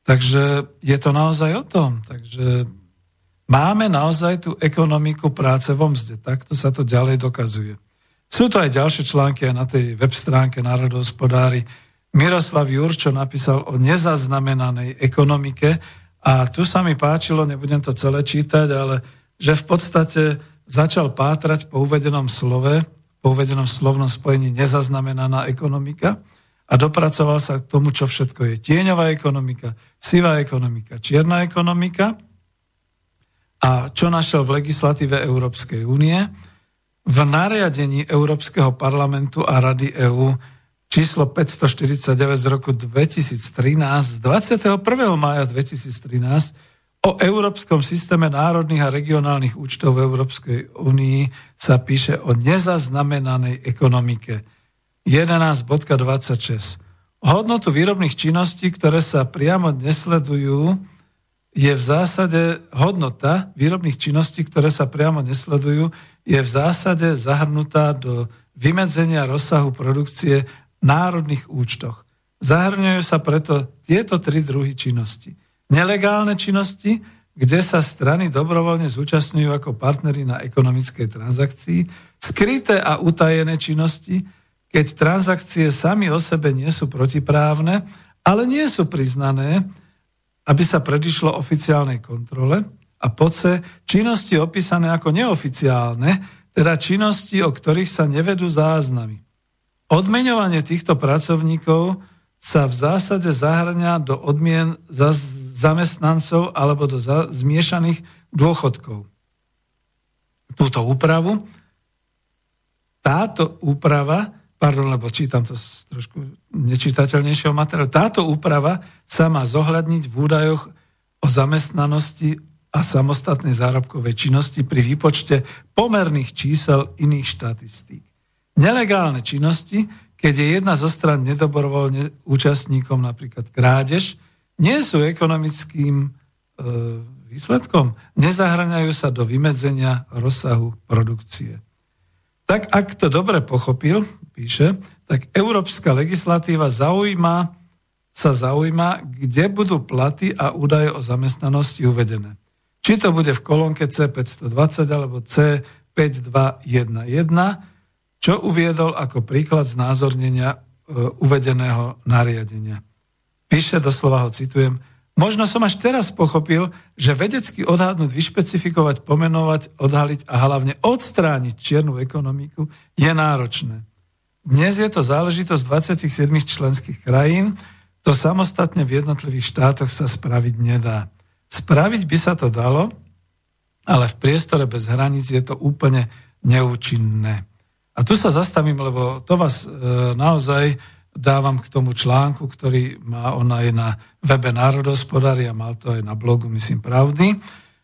A: Takže je to naozaj o tom. Takže máme naozaj tú ekonomiku práce vo mzde. Takto sa to ďalej dokazuje. Sú to aj ďalšie články aj na tej web stránke Národohospodári, Miroslav Jurčo napísal o nezaznamenanej ekonomike a tu sa mi páčilo, nebudem to celé čítať, ale že v podstate začal pátrať po uvedenom slove, po uvedenom slovnom spojení nezaznamenaná ekonomika a dopracoval sa k tomu, čo všetko je. Tieňová ekonomika, sivá ekonomika, čierna ekonomika a čo našiel v legislatíve Európskej únie, v nariadení Európskeho parlamentu a Rady EÚ číslo 549 z roku 2013 z 21. mája 2013 o Európskom systéme národných a regionálnych účtov v Európskej únii sa píše o nezaznamenanej ekonomike 11.26. Hodnotu výrobných činností, ktoré sa priamo nesledujú, je v zásade hodnota výrobných činností, ktoré sa priamo nesledujú, je v zásade zahrnutá do vymedzenia rozsahu produkcie národných účtoch. Zahrňujú sa preto tieto tri druhy činnosti. Nelegálne činnosti, kde sa strany dobrovoľne zúčastňujú ako partnery na ekonomickej transakcii, skryté a utajené činnosti, keď transakcie sami o sebe nie sú protiprávne, ale nie sú priznané, aby sa predišlo oficiálnej kontrole a poce činnosti opísané ako neoficiálne, teda činnosti, o ktorých sa nevedú záznamy. Odmeňovanie týchto pracovníkov sa v zásade zahrania do odmien za zamestnancov alebo do zmiešaných dôchodkov. Túto úpravu, táto úprava, pardon, lebo čítam to z trošku nečitateľnejšieho materiálu, táto úprava sa má zohľadniť v údajoch o zamestnanosti a samostatnej zárobkovej činnosti pri výpočte pomerných čísel iných štatistík. Nelegálne činnosti, keď je jedna zo stran nedobrovoľne účastníkom, napríklad krádež, nie sú ekonomickým e, výsledkom, nezahrňajú sa do vymedzenia rozsahu produkcie. Tak ak to dobre pochopil, píše, tak európska legislatíva zaujíma, sa zaujíma, kde budú platy a údaje o zamestnanosti uvedené. Či to bude v kolónke C520 alebo C5211, čo uviedol ako príklad znázornenia e, uvedeného nariadenia. Píše, doslova ho citujem, možno som až teraz pochopil, že vedecky odhadnúť, vyšpecifikovať, pomenovať, odhaliť a hlavne odstrániť čiernu ekonomiku je náročné. Dnes je to záležitosť 27 členských krajín, to samostatne v jednotlivých štátoch sa spraviť nedá. Spraviť by sa to dalo, ale v priestore bez hraníc je to úplne neúčinné. A tu sa zastavím, lebo to vás e, naozaj dávam k tomu článku, ktorý má on aj na webe Národospodári a mal to aj na blogu, myslím, Pravdy,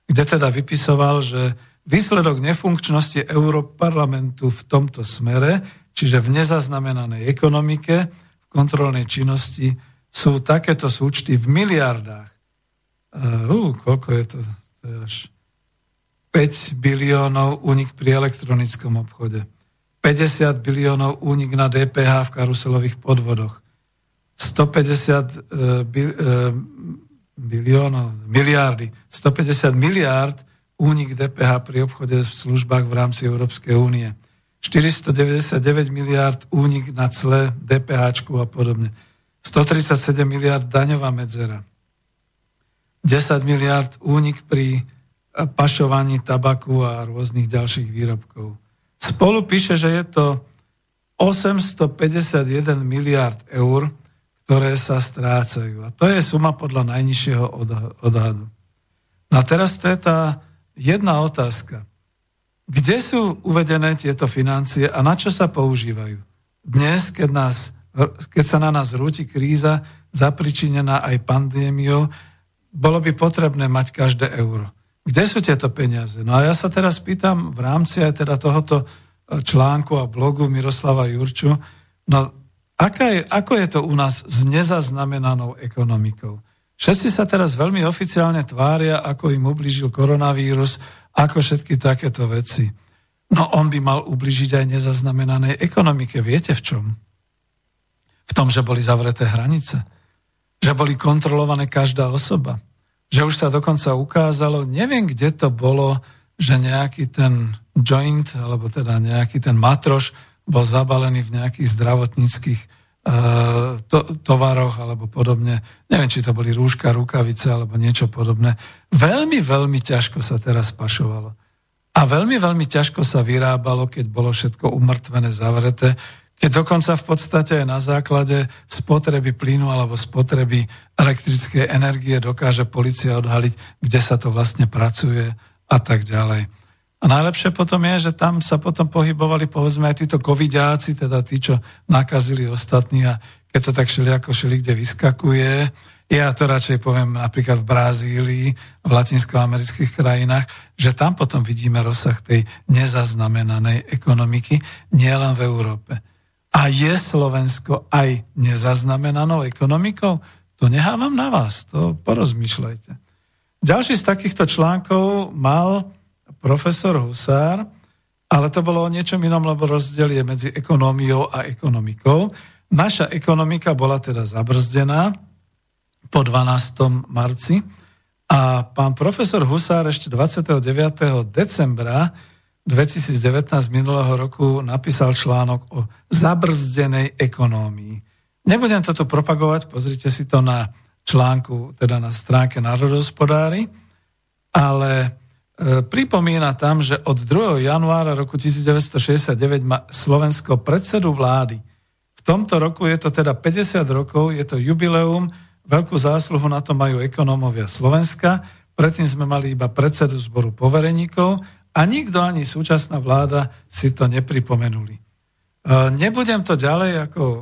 A: kde teda vypisoval, že výsledok nefunkčnosti Európarlamentu v tomto smere, čiže v nezaznamenanej ekonomike, v kontrolnej činnosti, sú takéto súčty v miliardách. Uh, koľko je to? To je až 5 biliónov unik pri elektronickom obchode. 50 biliónov únik na DPH v karuselových podvodoch. 150 e, e, biliónov, miliardy, 150 miliárd únik DPH pri obchode v službách v rámci Európskej únie. 499 miliárd únik na cle, DPH a podobne. 137 miliard daňová medzera. 10 miliard únik pri pašovaní tabaku a rôznych ďalších výrobkov. Spolu píše, že je to 851 miliard eur, ktoré sa strácajú. A to je suma podľa najnižšieho odhadu. No a teraz to je tá jedna otázka. Kde sú uvedené tieto financie a na čo sa používajú? Dnes, keď, nás, keď sa na nás rúti kríza, zapričinená aj pandémiou, bolo by potrebné mať každé euro. Kde sú tieto peniaze? No a ja sa teraz pýtam v rámci aj teda tohoto e, článku a blogu Miroslava Jurču, no aká je, ako je to u nás s nezaznamenanou ekonomikou? Všetci sa teraz veľmi oficiálne tvária, ako im ublížil koronavírus, ako všetky takéto veci. No on by mal ubližiť aj nezaznamenanej ekonomike. Viete v čom? V tom, že boli zavreté hranice. Že boli kontrolované každá osoba že už sa dokonca ukázalo, neviem, kde to bolo, že nejaký ten joint, alebo teda nejaký ten matroš bol zabalený v nejakých zdravotníckých uh, to, tovaroch alebo podobne. Neviem, či to boli rúška, rukavice alebo niečo podobné. Veľmi, veľmi ťažko sa teraz pašovalo. A veľmi, veľmi ťažko sa vyrábalo, keď bolo všetko umrtvené, zavreté, keď dokonca v podstate na základe spotreby plynu alebo spotreby elektrickej energie dokáže policia odhaliť, kde sa to vlastne pracuje a tak ďalej. A najlepšie potom je, že tam sa potom pohybovali povedzme aj títo covidiáci, teda tí, čo nakazili ostatní a keď to tak šeli ako šeli, kde vyskakuje, ja to radšej poviem napríklad v Brazílii, v latinskoamerických krajinách, že tam potom vidíme rozsah tej nezaznamenanej ekonomiky, nielen v Európe. A je Slovensko aj nezaznamenanou ekonomikou? To nehávam na vás, to porozmýšľajte. Ďalší z takýchto článkov mal profesor Husár, ale to bolo o niečom inom, lebo rozdiel je medzi ekonómiou a ekonomikou. Naša ekonomika bola teda zabrzdená po 12. marci a pán profesor Husár ešte 29. decembra 2019 minulého roku napísal článok o zabrzdenej ekonómii. Nebudem to tu propagovať, pozrite si to na článku, teda na stránke Národospodári, ale e, pripomína tam, že od 2. januára roku 1969 má Slovensko predsedu vlády. V tomto roku je to teda 50 rokov, je to jubileum, veľkú zásluhu na to majú ekonómovia Slovenska, predtým sme mali iba predsedu zboru povereníkov a nikto ani súčasná vláda si to nepripomenuli. E, nebudem to ďalej ako e,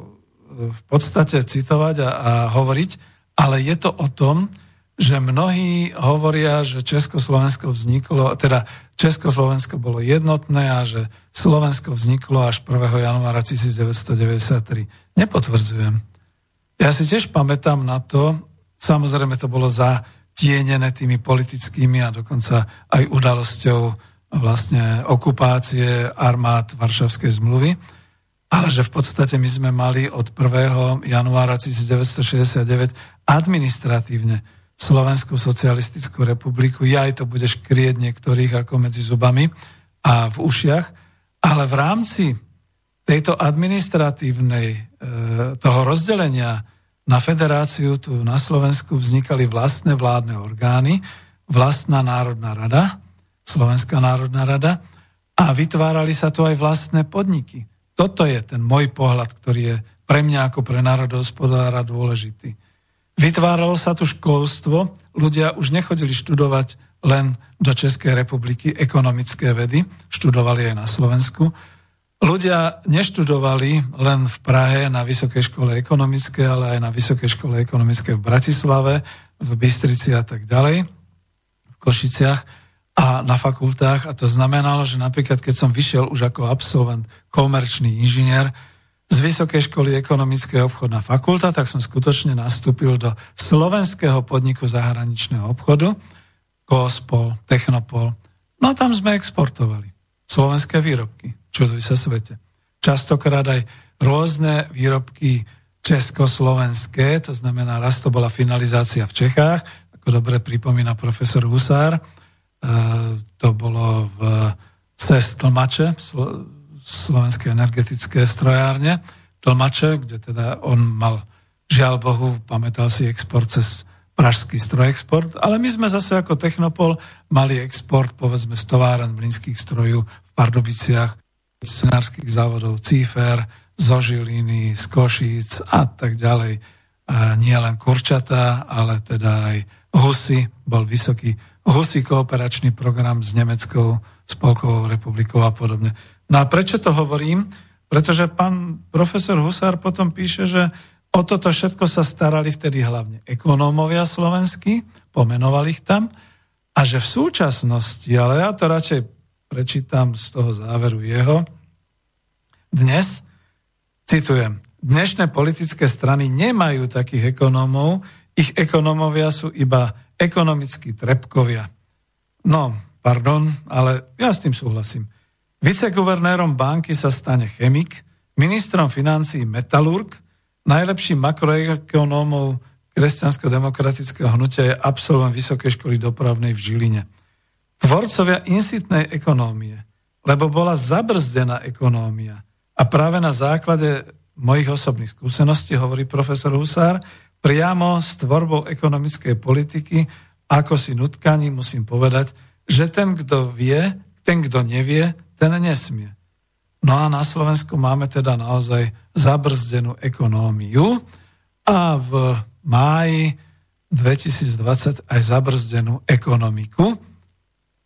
A: v podstate citovať a, a hovoriť, ale je to o tom, že mnohí hovoria, že Československo vzniklo, teda Československo bolo jednotné a že Slovensko vzniklo až 1. januára 1993. Nepotvrdzujem. Ja si tiež pamätám na to, samozrejme to bolo zatienené tými politickými a dokonca aj udalosťou vlastne okupácie armád Varšavskej zmluvy, ale že v podstate my sme mali od 1. januára 1969 administratívne Slovenskú socialistickú republiku. Ja aj to budeš krieť niektorých ako medzi zubami a v ušiach, ale v rámci tejto administratívnej, e, toho rozdelenia na federáciu tu na Slovensku vznikali vlastné vládne orgány, vlastná národná rada, Slovenská národná rada a vytvárali sa tu aj vlastné podniky. Toto je ten môj pohľad, ktorý je pre mňa ako pre národohospodára dôležitý. Vytváralo sa tu školstvo, ľudia už nechodili študovať len do Českej republiky ekonomické vedy, študovali aj na Slovensku. Ľudia neštudovali len v Prahe na Vysokej škole ekonomické, ale aj na Vysokej škole ekonomické v Bratislave, v Bystrici a tak ďalej, v Košiciach a na fakultách a to znamenalo, že napríklad keď som vyšiel už ako absolvent komerčný inžinier z Vysokej školy ekonomické obchodná fakulta, tak som skutočne nastúpil do slovenského podniku zahraničného obchodu, Kospol, Technopol. No a tam sme exportovali slovenské výrobky. Čuduj sa svete. Častokrát aj rôzne výrobky československé, to znamená, raz to bola finalizácia v Čechách, ako dobre pripomína profesor Husár, to bolo v CES Tlmače, Slovenské energetické strojárne, Tlmače, kde teda on mal, žiaľ Bohu, pamätal si export cez pražský strojexport, ale my sme zase ako Technopol mali export, povedzme, z továren mlinských strojov v Pardubiciach, scenárskych závodov Cífer, zo Žiliny, z Košíc a tak ďalej. A nie len kurčata, ale teda aj Husy, bol vysoký Husy kooperačný program s Nemeckou spolkovou republikou a podobne. No a prečo to hovorím? Pretože pán profesor Husár potom píše, že o toto všetko sa starali vtedy hlavne ekonómovia slovenskí, pomenoval ich tam, a že v súčasnosti, ale ja to radšej prečítam z toho záveru jeho, dnes, citujem, dnešné politické strany nemajú takých ekonómov, ich ekonómovia sú iba ekonomickí trepkovia. No, pardon, ale ja s tým súhlasím. Viceguvernérom banky sa stane chemik, ministrom financí metalurg, najlepším makroekonómov kresťansko-demokratického hnutia je absolvent Vysokej školy dopravnej v Žiline. Tvorcovia insitnej ekonómie, lebo bola zabrzdená ekonómia. A práve na základe mojich osobných skúseností, hovorí profesor Husár, priamo s tvorbou ekonomickej politiky, ako si nutkaní musím povedať, že ten, kto vie, ten, kto nevie, ten nesmie. No a na Slovensku máme teda naozaj zabrzdenú ekonómiu a v máji 2020 aj zabrzdenú ekonomiku.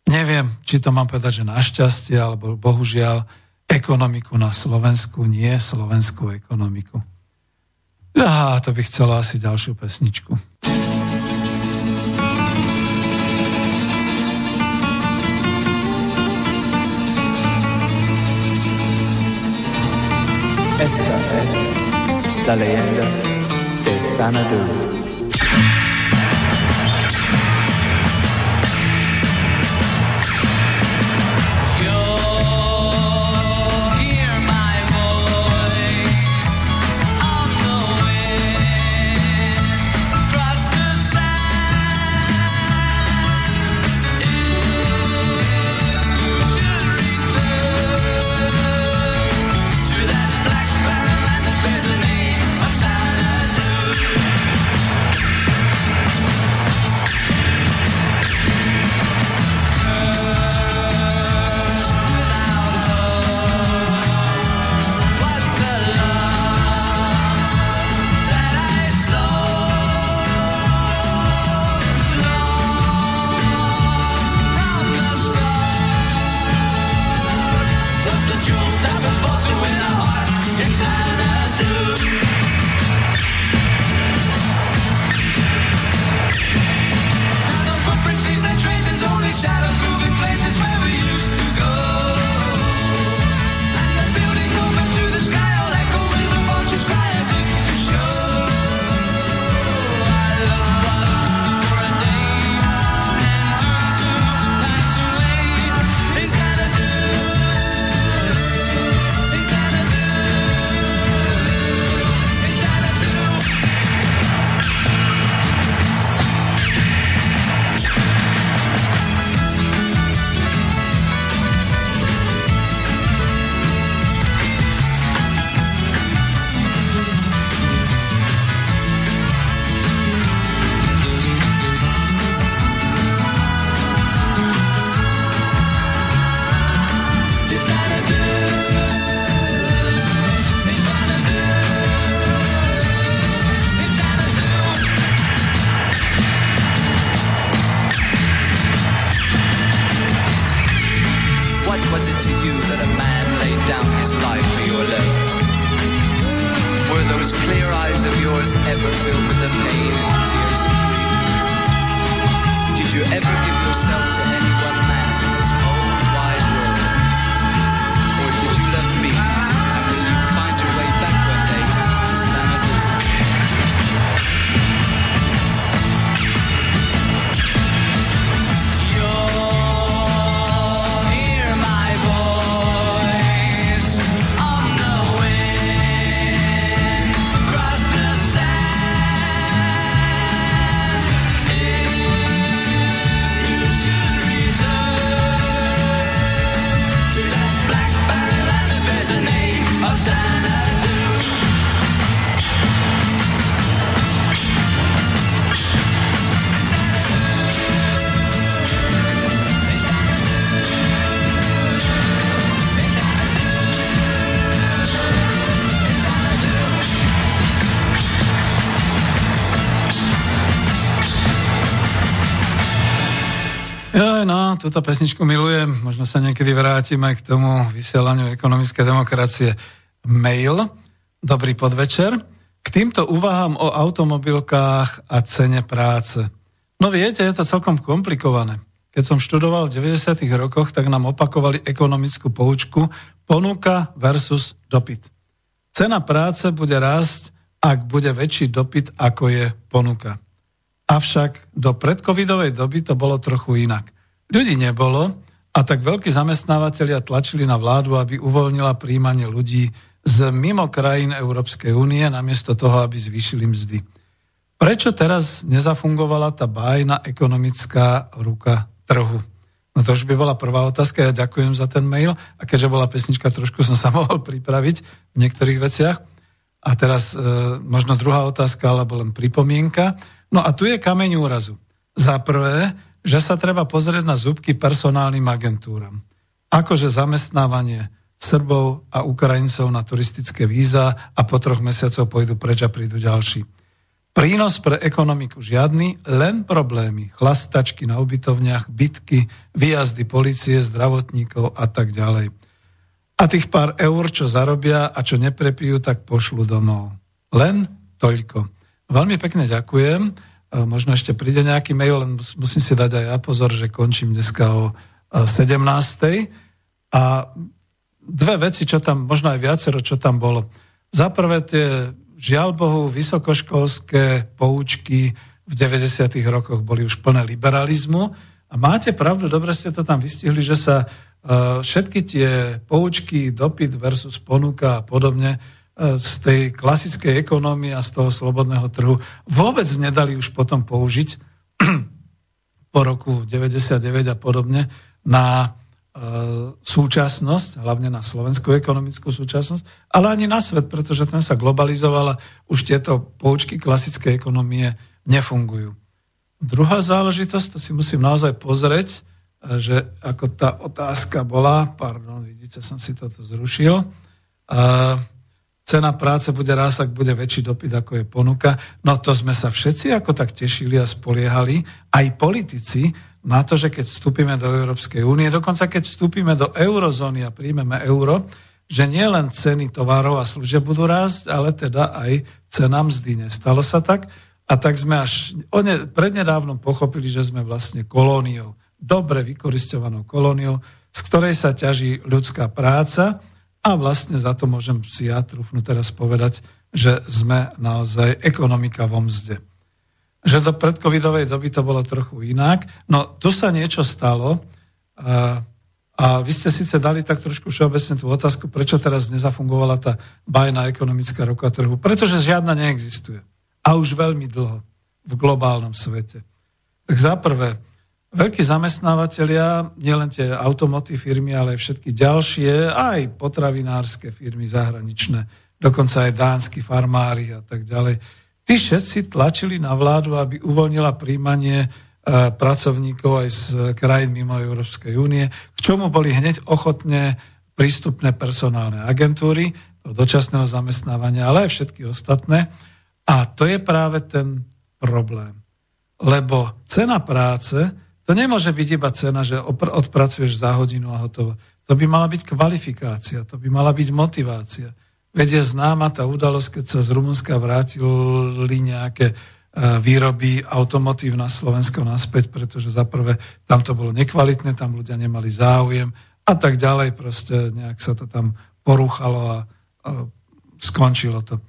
A: Neviem, či to mám povedať, že našťastie, alebo bohužiaľ ekonomiku na Slovensku, nie slovenskú ekonomiku. Ja, to by chcelo asi ďalšiu pesničku. Esta es la leyenda de Sanadu. Túto pesničku milujem. Možno sa niekedy vrátime k tomu vysielaniu ekonomické demokracie. Mail. Dobrý podvečer. K týmto úvahám o automobilkách a cene práce. No viete, je to celkom komplikované. Keď som študoval v 90. rokoch, tak nám opakovali ekonomickú poučku ponuka versus dopyt. Cena práce bude rásť, ak bude väčší dopyt, ako je ponuka. Avšak do predcovidovej doby to bolo trochu inak. Ľudí nebolo a tak veľkí zamestnávateľia tlačili na vládu, aby uvoľnila príjmanie ľudí z mimo krajín Európskej únie namiesto toho, aby zvýšili mzdy. Prečo teraz nezafungovala tá bájna ekonomická ruka trhu? No to už by bola prvá otázka, ja ďakujem za ten mail a keďže bola pesnička, trošku som sa mohol pripraviť v niektorých veciach. A teraz e, možno druhá otázka, alebo len pripomienka. No a tu je kameň úrazu. Za prvé, že sa treba pozrieť na zúbky personálnym agentúram. Akože zamestnávanie Srbov a Ukrajincov na turistické víza a po troch mesiacov pôjdu preč a prídu ďalší. Prínos pre ekonomiku žiadny, len problémy, chlastačky na ubytovniach, bitky, výjazdy policie, zdravotníkov a tak ďalej. A tých pár eur, čo zarobia a čo neprepijú, tak pošlu domov. Len toľko. Veľmi pekne ďakujem. Možno ešte príde nejaký mail, len musím si dať aj ja pozor, že končím dneska o 17. A dve veci, čo tam, možno aj viacero, čo tam bolo. Za prvé tie, žiaľ Bohu, vysokoškolské poučky v 90. rokoch boli už plné liberalizmu. A máte pravdu, dobre ste to tam vystihli, že sa uh, všetky tie poučky, dopyt versus ponuka a podobne E, z tej klasickej ekonomie a z toho slobodného trhu vôbec nedali už potom použiť po roku 99 a podobne na e, súčasnosť, hlavne na slovenskú ekonomickú súčasnosť, ale ani na svet, pretože ten sa globalizoval a už tieto poučky klasickej ekonomie nefungujú. Druhá záležitosť, to si musím naozaj pozrieť, e, že ako tá otázka bola, pardon, vidíte, som si toto zrušil, uh, cena práce bude rásť, ak bude väčší dopyt, ako je ponuka. No to sme sa všetci ako tak tešili a spoliehali, aj politici, na to, že keď vstúpime do Európskej únie, dokonca keď vstúpime do eurozóny a príjmeme euro, že nie len ceny tovarov a služieb budú rásť, ale teda aj cena mzdy. Nestalo sa tak? A tak sme až prednedávnom pochopili, že sme vlastne kolóniou, dobre vykoristovanou kolóniou, z ktorej sa ťaží ľudská práca, a vlastne za to môžem si ja trúfnu teraz povedať, že sme naozaj ekonomika vo mzde. Že do predcovidovej doby to bolo trochu inak. No tu sa niečo stalo a, a vy ste síce dali tak trošku všeobecne tú otázku, prečo teraz nezafungovala tá bajná ekonomická roka trhu. Pretože žiadna neexistuje. A už veľmi dlho v globálnom svete. Tak za prvé, Veľkí zamestnávateľia, nielen tie automoty firmy, ale aj všetky ďalšie, aj potravinárske firmy zahraničné, dokonca aj dánsky farmári a tak ďalej. Tí všetci tlačili na vládu, aby uvoľnila príjmanie e, pracovníkov aj z krajín mimo Európskej únie, k čomu boli hneď ochotné prístupné personálne agentúry do dočasného zamestnávania, ale aj všetky ostatné. A to je práve ten problém. Lebo cena práce to nemôže byť iba cena, že odpracuješ za hodinu a hotovo. To by mala byť kvalifikácia, to by mala byť motivácia. Veď je známa tá udalosť, keď sa z Rumunska vrátili nejaké e, výroby automotív na Slovensko naspäť, pretože za prvé tam to bolo nekvalitné, tam ľudia nemali záujem a tak ďalej, proste nejak sa to tam porúchalo a, a skončilo to.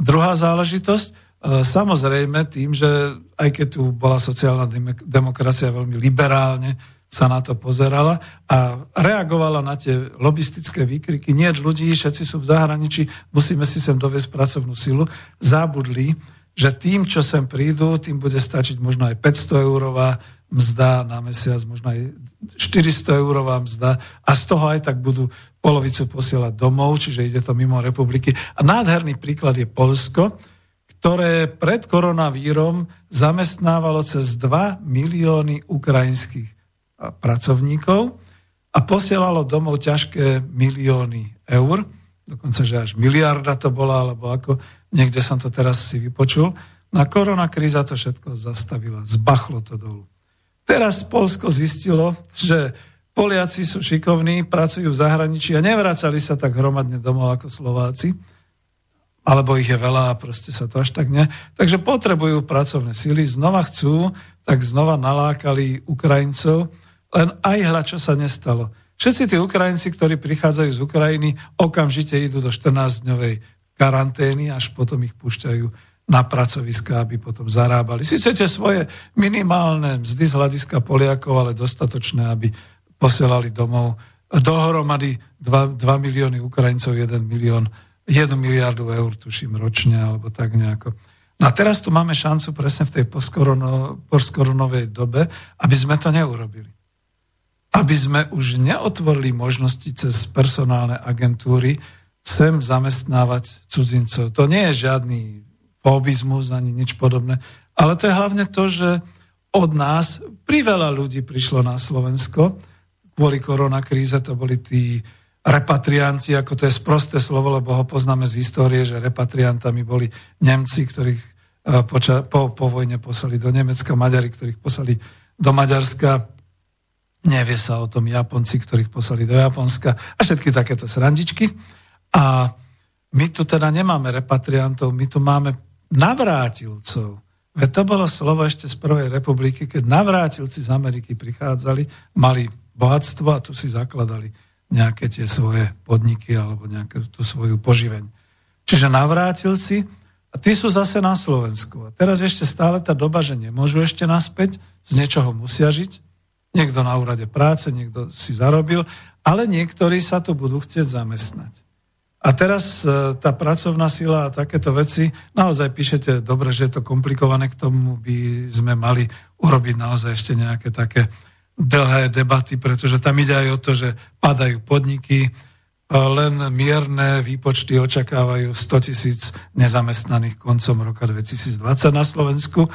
A: Druhá záležitosť, samozrejme tým, že aj keď tu bola sociálna demokracia veľmi liberálne, sa na to pozerala a reagovala na tie lobistické výkriky. Nie ľudí, všetci sú v zahraničí, musíme si sem doviesť pracovnú silu. Zabudli, že tým, čo sem prídu, tým bude stačiť možno aj 500 eurová mzda na mesiac, možno aj 400 eurová mzda a z toho aj tak budú polovicu posielať domov, čiže ide to mimo republiky. A nádherný príklad je Polsko, ktoré pred koronavírom zamestnávalo cez 2 milióny ukrajinských pracovníkov a posielalo domov ťažké milióny eur, dokonca, že až miliarda to bola, alebo ako, niekde som to teraz si vypočul. Na koronakríza to všetko zastavila, zbachlo to dolu. Teraz Polsko zistilo, že Poliaci sú šikovní, pracujú v zahraničí a nevracali sa tak hromadne domov ako Slováci, alebo ich je veľa a proste sa to až tak ne. Takže potrebujú pracovné síly, znova chcú, tak znova nalákali Ukrajincov, len aj hľa, čo sa nestalo. Všetci tí Ukrajinci, ktorí prichádzajú z Ukrajiny, okamžite idú do 14-dňovej karantény, až potom ich púšťajú na pracoviska, aby potom zarábali. Sice tie svoje minimálne mzdy z hľadiska Poliakov, ale dostatočné, aby posielali domov dohromady 2, 2 milióny Ukrajincov, 1 milión, 1 miliardu eur, tuším, ročne, alebo tak nejako. No a teraz tu máme šancu presne v tej postkoronovej dobe, aby sme to neurobili. Aby sme už neotvorili možnosti cez personálne agentúry sem zamestnávať cudzincov. To nie je žiadny fobizmus ani nič podobné. Ale to je hlavne to, že od nás priveľa ľudí prišlo na Slovensko kvôli koronakríze, to boli tí repatrianti, ako to je sprosté slovo, lebo ho poznáme z histórie, že repatriantami boli Nemci, ktorých eh, poča- po, po vojne poslali do Nemecka, Maďari, ktorých poslali do Maďarska, nevie sa o tom Japonci, ktorých poslali do Japonska a všetky takéto srandičky. A my tu teda nemáme repatriantov, my tu máme navrátilcov. Veď to bolo slovo ešte z Prvej republiky, keď navrátilci z Ameriky prichádzali, mali bohatstvo a tu si zakladali nejaké tie svoje podniky alebo nejakú tú svoju poživeň. Čiže navrátilci, a tí sú zase na Slovensku. A teraz ešte stále tá doba, že nemôžu ešte naspäť, z niečoho musia žiť. Niekto na úrade práce, niekto si zarobil, ale niektorí sa tu budú chcieť zamestnať. A teraz e, tá pracovná sila a takéto veci, naozaj píšete dobre, že je to komplikované, k tomu by sme mali urobiť naozaj ešte nejaké také dlhé debaty, pretože tam ide aj o to, že padajú podniky, len mierne výpočty očakávajú 100 tisíc nezamestnaných koncom roka 2020 na Slovensku.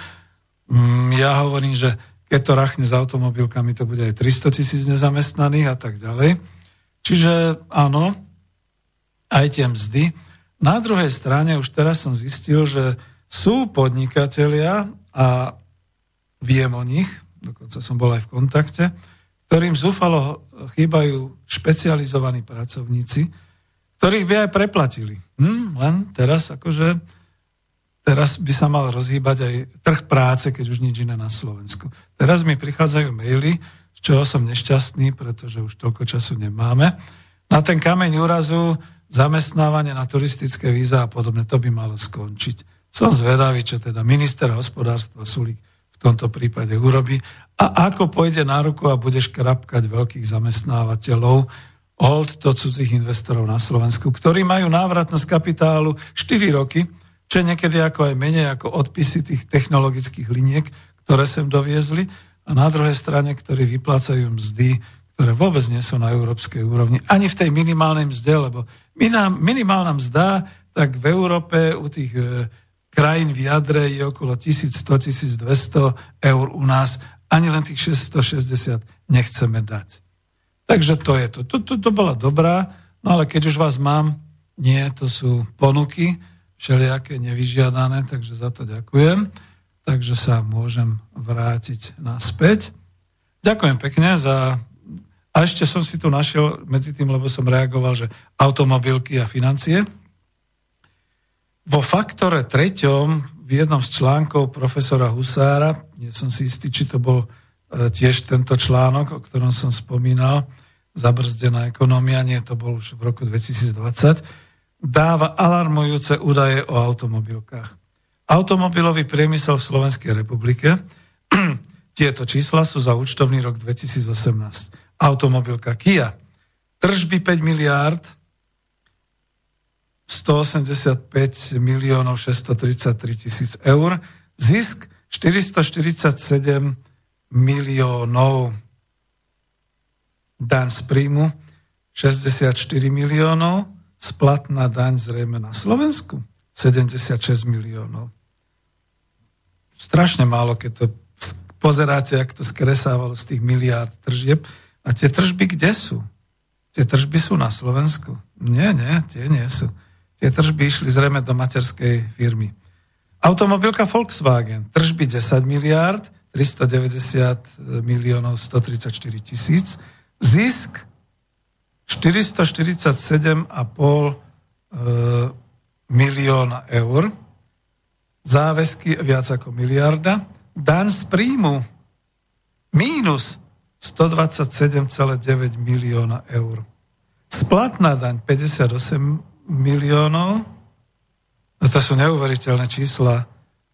A: Mm, ja hovorím, že keď to rachne s automobilkami, to bude aj 300 tisíc nezamestnaných a tak ďalej. Čiže áno, aj tie mzdy. Na druhej strane už teraz som zistil, že sú podnikatelia a viem o nich, dokonca som bol aj v kontakte, ktorým zúfalo chýbajú špecializovaní pracovníci, ktorých by aj preplatili. Hm, len teraz akože teraz by sa mal rozhýbať aj trh práce, keď už nič iné na Slovensku. Teraz mi prichádzajú maily, z čoho som nešťastný, pretože už toľko času nemáme. Na ten kameň úrazu zamestnávanie na turistické víza a podobne, to by malo skončiť. Som zvedavý, čo teda minister hospodárstva Sulík tomto prípade urobí a ako pôjde na ruku a bude škrapkať veľkých zamestnávateľov, hold to cudzích investorov na Slovensku, ktorí majú návratnosť kapitálu 4 roky, čo je niekedy ako aj menej ako odpisy tých technologických liniek, ktoré sem doviezli a na druhej strane, ktorí vyplácajú mzdy ktoré vôbec nie sú na európskej úrovni, ani v tej minimálnej mzde, lebo minimálna mzda, tak v Európe u tých e, krajín v jadre je okolo 1100-1200 eur u nás, ani len tých 660 nechceme dať. Takže to je to. To, to, to bola dobrá, no ale keď už vás mám, nie, to sú ponuky, všelijaké nevyžiadané, takže za to ďakujem. Takže sa môžem vrátiť naspäť. Ďakujem pekne za a ešte som si tu našiel medzi tým, lebo som reagoval, že automobilky a financie. Vo faktore treťom v jednom z článkov profesora Husára, nie som si istý, či to bol e, tiež tento článok, o ktorom som spomínal, zabrzdená ekonomia, nie, to bol už v roku 2020, dáva alarmujúce údaje o automobilkách. Automobilový priemysel v Slovenskej republike, tieto čísla sú za účtovný rok 2018 automobilka Kia. Tržby 5 miliárd, 185 miliónov 633 tisíc eur, zisk 447 miliónov, daň z príjmu 64 miliónov, splatná daň zrejme na Slovensku 76 miliónov. Strašne málo, keď to pozeráte, ak to skresávalo z tých miliárd tržieb, a tie tržby kde sú? Tie tržby sú na Slovensku? Nie, nie, tie nie sú. Tie tržby išli zrejme do materskej firmy. Automobilka Volkswagen, tržby 10 miliárd, 390 miliónov 134 tisíc. Zisk 447,5 e, milióna eur. Záväzky viac ako miliarda. Dan z príjmu mínus 127,9 milióna eur. Splatná daň 58 miliónov. No to sú neuveriteľné čísla.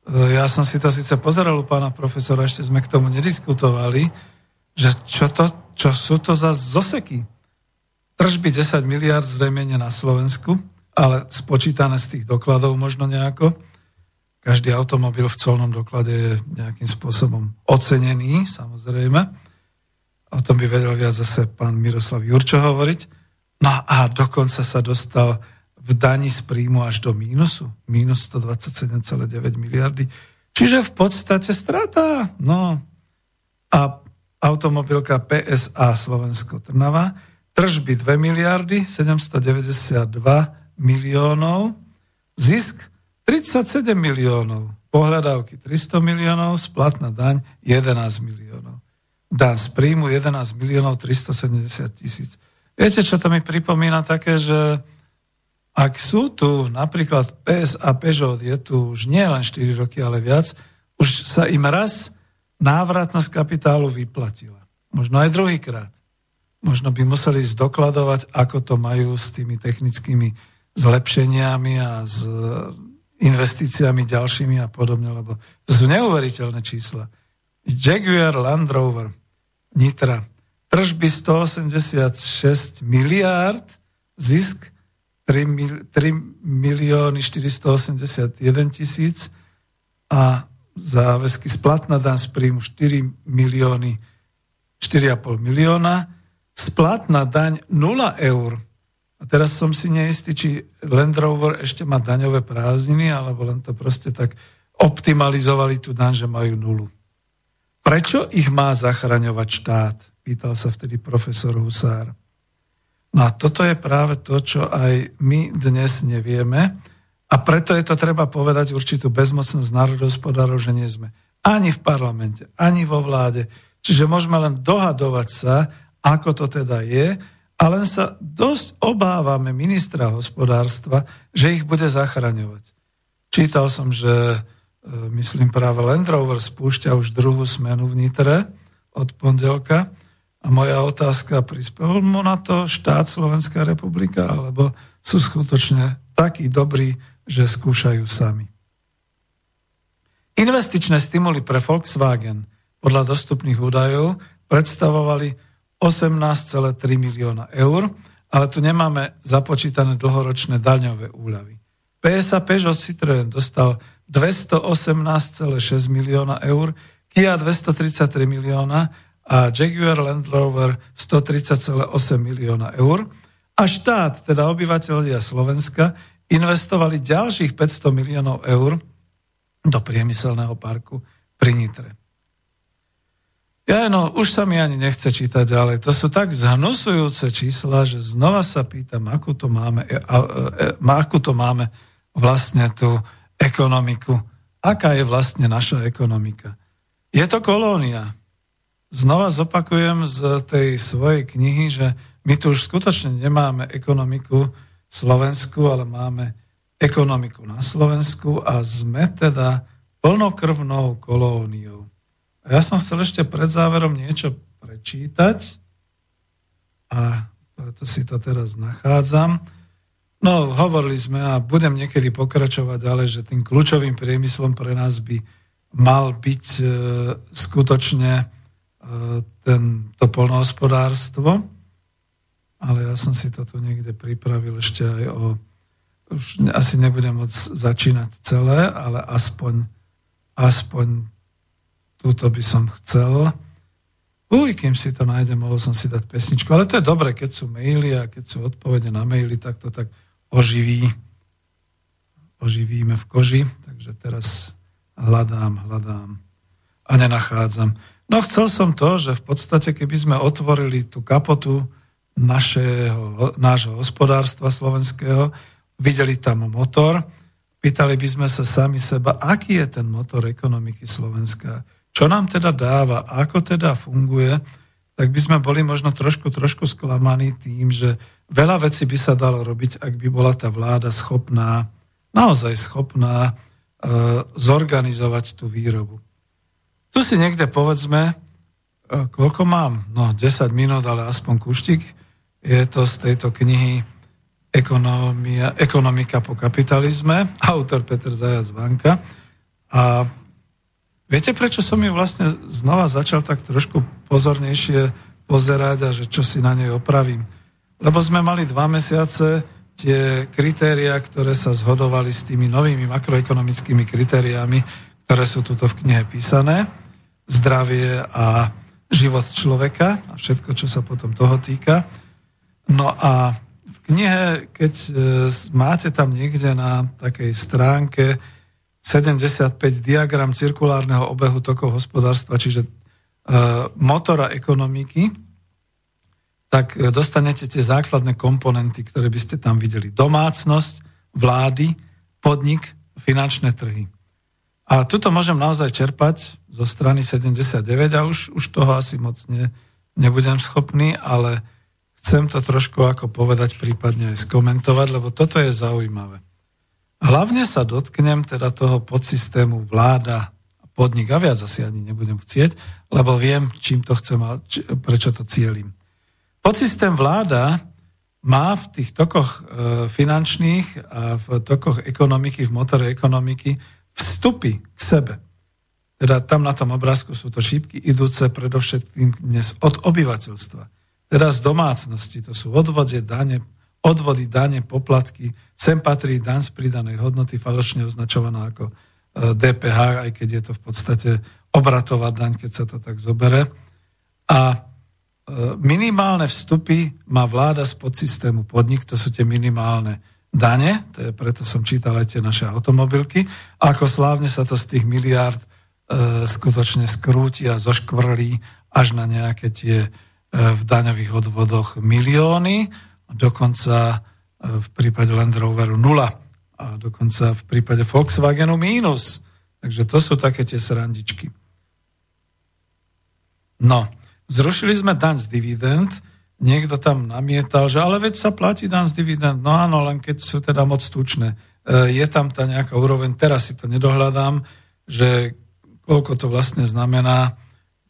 A: E, ja som si to síce pozeral u pána profesora, ešte sme k tomu nediskutovali, že čo, to, čo sú to za zoseky. Tržby 10 miliard zrejme nie na Slovensku, ale spočítané z tých dokladov možno nejako. Každý automobil v colnom doklade je nejakým spôsobom ocenený, samozrejme. O tom by vedel viac zase pán Miroslav Jurčo hovoriť. No a dokonca sa dostal v dani z príjmu až do mínusu. Mínus 127,9 miliardy. Čiže v podstate strata. No. A automobilka PSA Slovensko-Trnava tržby 2 miliardy 792 miliónov, zisk 37 miliónov, pohľadávky 300 miliónov, splatná daň 11 miliónov. Dan z príjmu 11 miliónov 370 tisíc. Viete, čo to mi pripomína také, že ak sú tu napríklad PS a Peugeot, je tu už nie len 4 roky, ale viac, už sa im raz návratnosť kapitálu vyplatila. Možno aj druhýkrát. Možno by museli zdokladovať, ako to majú s tými technickými zlepšeniami a s investíciami ďalšími a podobne, lebo to sú neuveriteľné čísla. Jaguar Land Rover Nitra. Tržby 186 miliárd, zisk 3, mil, 3 milióny 481 tisíc a záväzky splatná daň z príjmu 4 milióny 4,5 milióna, splatná daň 0 eur a teraz som si neistý, či Land Rover ešte má daňové prázdniny, alebo len to proste tak optimalizovali tú daň, že majú nulu. Prečo ich má zachraňovať štát? Pýtal sa vtedy profesor Husár. No a toto je práve to, čo aj my dnes nevieme a preto je to treba povedať určitú bezmocnosť národohospodárov, že nie sme ani v parlamente, ani vo vláde. Čiže môžeme len dohadovať sa, ako to teda je a len sa dosť obávame ministra hospodárstva, že ich bude zachraňovať. Čítal som, že e, myslím práve Land Rover spúšťa už druhú smenu v Nitre od pondelka a moja otázka, prispel mu na to štát Slovenská republika, alebo sú skutočne takí dobrí, že skúšajú sami. Investičné stimuly pre Volkswagen podľa dostupných údajov predstavovali 18,3 milióna eur, ale tu nemáme započítané dlhoročné daňové úľavy. PSA Peugeot Citroën dostal 218,6 milióna eur, Kia 233 milióna a Jaguar Land Rover 130,8 milióna eur. A štát, teda obyvateľia Slovenska, investovali ďalších 500 miliónov eur do priemyselného parku pri Nitre. Ja no, už sa mi ani nechce čítať ďalej. To sú tak zhnusujúce čísla, že znova sa pýtam, akú to máme, e, a, e, akú to máme vlastne tú ekonomiku. Aká je vlastne naša ekonomika? Je to kolónia. Znova zopakujem z tej svojej knihy, že my tu už skutočne nemáme ekonomiku Slovensku, ale máme ekonomiku na Slovensku a sme teda plnokrvnou kolóniou. A ja som chcel ešte pred záverom niečo prečítať a preto si to teraz nachádzam. No, hovorili sme a budem niekedy pokračovať ďalej, že tým kľúčovým priemyslom pre nás by mal byť e, skutočne ten, to polnohospodárstvo, ale ja som si to tu niekde pripravil ešte aj o... Už asi nebudem môcť začínať celé, ale aspoň, aspoň túto by som chcel. Uj, kým si to nájdem, mohol som si dať pesničku. Ale to je dobre, keď sú maily a keď sú odpovede na maily, tak to tak oživí. Oživíme v koži. Takže teraz hľadám, hľadám a nenachádzam. No chcel som to, že v podstate, keby sme otvorili tú kapotu našeho, nášho hospodárstva slovenského, videli tam motor, pýtali by sme sa sami seba, aký je ten motor ekonomiky Slovenska? Čo nám teda dáva, ako teda funguje, tak by sme boli možno trošku, trošku sklamaní tým, že veľa vecí by sa dalo robiť, ak by bola tá vláda schopná, naozaj schopná e, zorganizovať tú výrobu. Tu si niekde povedzme, e, koľko mám? No 10 minút, ale aspoň kuštik. Je to z tejto knihy Ekonomia, Ekonomika po kapitalizme, autor Peter Zajac Vanka. A viete, prečo som ju vlastne znova začal tak trošku pozornejšie pozerať a že čo si na nej opravím? Lebo sme mali dva mesiace tie kritéria, ktoré sa zhodovali s tými novými makroekonomickými kritériami, ktoré sú tuto v knihe písané. Zdravie a život človeka a všetko, čo sa potom toho týka. No a knihe, keď e, máte tam niekde na takej stránke 75 diagram cirkulárneho obehu tokov hospodárstva, čiže e, motora ekonomiky, tak e, dostanete tie základné komponenty, ktoré by ste tam videli. Domácnosť, vlády, podnik, finančné trhy. A tuto môžem naozaj čerpať zo strany 79 a už, už toho asi moc ne, nebudem schopný, ale Chcem to trošku ako povedať, prípadne aj skomentovať, lebo toto je zaujímavé. Hlavne sa dotknem teda toho podsystému vláda a podnik, a viac asi ani nebudem chcieť, lebo viem, čím to chcem a či, prečo to cieľim. Podsystém vláda má v tých tokoch e, finančných a v tokoch ekonomiky, v motore ekonomiky vstupy k sebe. Teda tam na tom obrázku sú to šípky idúce predovšetkým dnes od obyvateľstva teda z domácnosti. To sú odvode, dane, odvody, dane, poplatky. Sem patrí daň z pridanej hodnoty, falošne označovaná ako DPH, e, aj keď je to v podstate obratová daň, keď sa to tak zobere. A e, minimálne vstupy má vláda z podsystému podnik, to sú tie minimálne dane, to je, preto som čítal aj tie naše automobilky, ako slávne sa to z tých miliárd e, skutočne skrúti a zoškvrlí až na nejaké tie v daňových odvodoch milióny, dokonca e, v prípade Land Roveru nula a dokonca v prípade Volkswagenu mínus. Takže to sú také tie srandičky. No, zrušili sme daň z dividend, niekto tam namietal, že ale veď sa platí daň z dividend. No áno, len keď sú teda moc tučné. E, je tam tá nejaká úroveň, teraz si to nedohľadám, že koľko to vlastne znamená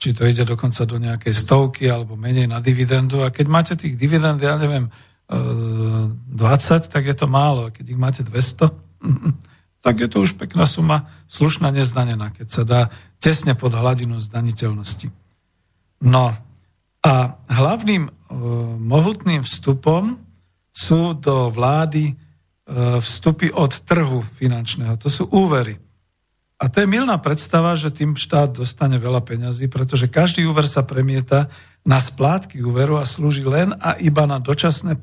A: či to ide dokonca do nejakej stovky alebo menej na dividendu. A keď máte tých dividend, ja neviem, 20, e, tak je to málo. A keď ich máte 200, tak je to už pekná suma, slušná nezdanená, keď sa dá tesne pod hladinu zdaniteľnosti. No a hlavným uh, mohutným vstupom sú do vlády uh, vstupy od trhu finančného. To sú úvery. A to je milná predstava, že tým štát dostane veľa peňazí, pretože každý úver sa premieta na splátky úveru a slúži len a iba na dočasné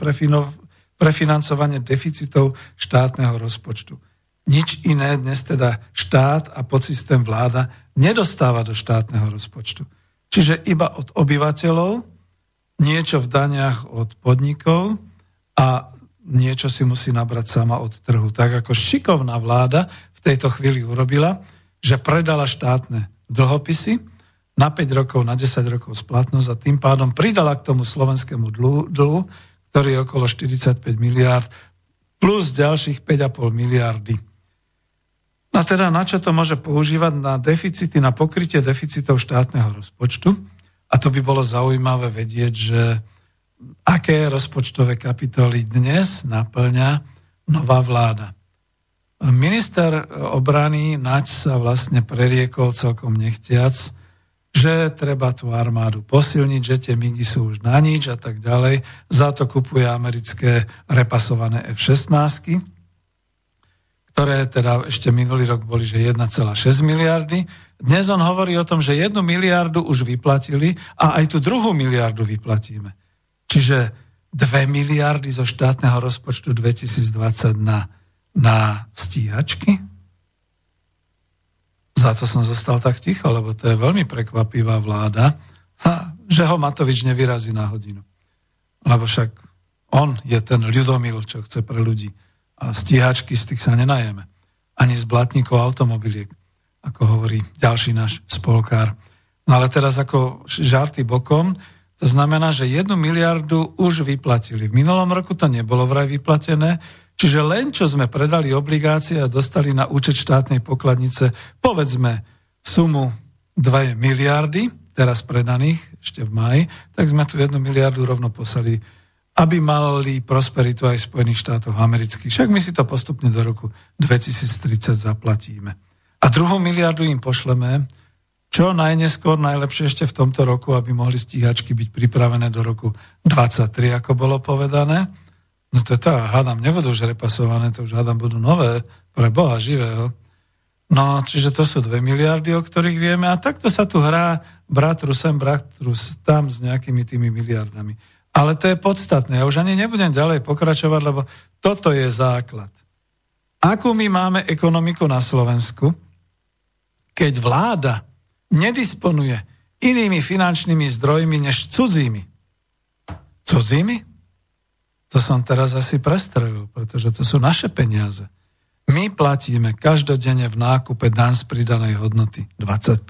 A: prefinancovanie deficitov štátneho rozpočtu. Nič iné dnes teda štát a podsystém vláda nedostáva do štátneho rozpočtu. Čiže iba od obyvateľov, niečo v daniach od podnikov a niečo si musí nabrať sama od trhu. Tak ako šikovná vláda v tejto chvíli urobila, že predala štátne dlhopisy na 5 rokov, na 10 rokov splatnosť a tým pádom pridala k tomu slovenskému dlhu, ktorý je okolo 45 miliárd, plus ďalších 5,5 miliardy. A teda na čo to môže používať? Na deficity, na pokrytie deficitov štátneho rozpočtu. A to by bolo zaujímavé vedieť, že aké rozpočtové kapitoly dnes naplňa nová vláda. Minister obrany Naď sa vlastne preriekol celkom nechtiac, že treba tú armádu posilniť, že tie migy sú už na nič a tak ďalej. Za to kupuje americké repasované F-16, ktoré teda ešte minulý rok boli, že 1,6 miliardy. Dnes on hovorí o tom, že jednu miliardu už vyplatili a aj tú druhú miliardu vyplatíme. Čiže 2 miliardy zo štátneho rozpočtu 2020 na na stíhačky? Za to som zostal tak ticho, lebo to je veľmi prekvapivá vláda, že ho Matovič nevyrazí na hodinu. Lebo však on je ten ľudomil, čo chce pre ľudí. Stíhačky z tých sa nenajeme. Ani z blatníkov automobiliek. ako hovorí ďalší náš spolkár. No ale teraz ako žarty bokom, to znamená, že jednu miliardu už vyplatili. V minulom roku to nebolo vraj vyplatené, čiže len čo sme predali obligácie a dostali na účet štátnej pokladnice, povedzme, sumu 2 miliardy, teraz predaných, ešte v maji, tak sme tu jednu miliardu rovno poslali, aby mali prosperitu aj Spojených štátoch amerických. Však my si to postupne do roku 2030 zaplatíme. A druhú miliardu im pošleme, čo najneskôr, najlepšie ešte v tomto roku, aby mohli stíhačky byť pripravené do roku 23, ako bolo povedané. No to to, hádam, nebudú už repasované, to už hádam budú nové, pre Boha živého. No, čiže to sú 2 miliardy, o ktorých vieme a takto sa tu hrá bratru sem, bratru tam s nejakými tými miliardami. Ale to je podstatné. Ja už ani nebudem ďalej pokračovať, lebo toto je základ. Akú my máme ekonomiku na Slovensku, keď vláda nedisponuje inými finančnými zdrojmi než cudzími. Cudzími? To som teraz asi prestrelil, pretože to sú naše peniaze. My platíme každodenne v nákupe dan z pridanej hodnoty 20%.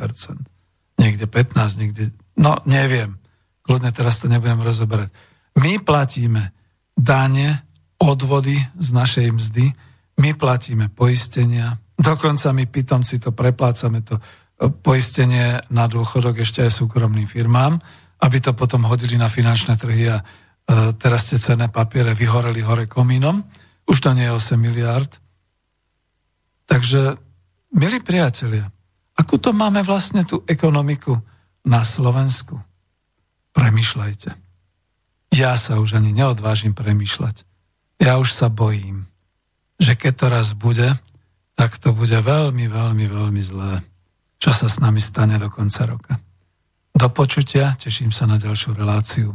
A: Niekde 15, niekde... No, neviem. Kľudne teraz to nebudem rozoberať. My platíme dane, odvody z našej mzdy, my platíme poistenia, dokonca my pitomci to preplácame to poistenie na dôchodok ešte aj súkromným firmám, aby to potom hodili na finančné trhy a e, teraz tie cenné papiere vyhoreli hore komínom. Už to nie je 8 miliard. Takže, milí priatelia, akú to máme vlastne tú ekonomiku na Slovensku? Premýšľajte. Ja sa už ani neodvážim premýšľať. Ja už sa bojím, že keď to raz bude, tak to bude veľmi, veľmi, veľmi zlé čo sa s nami stane do konca roka. Do počutia, teším sa na ďalšiu reláciu.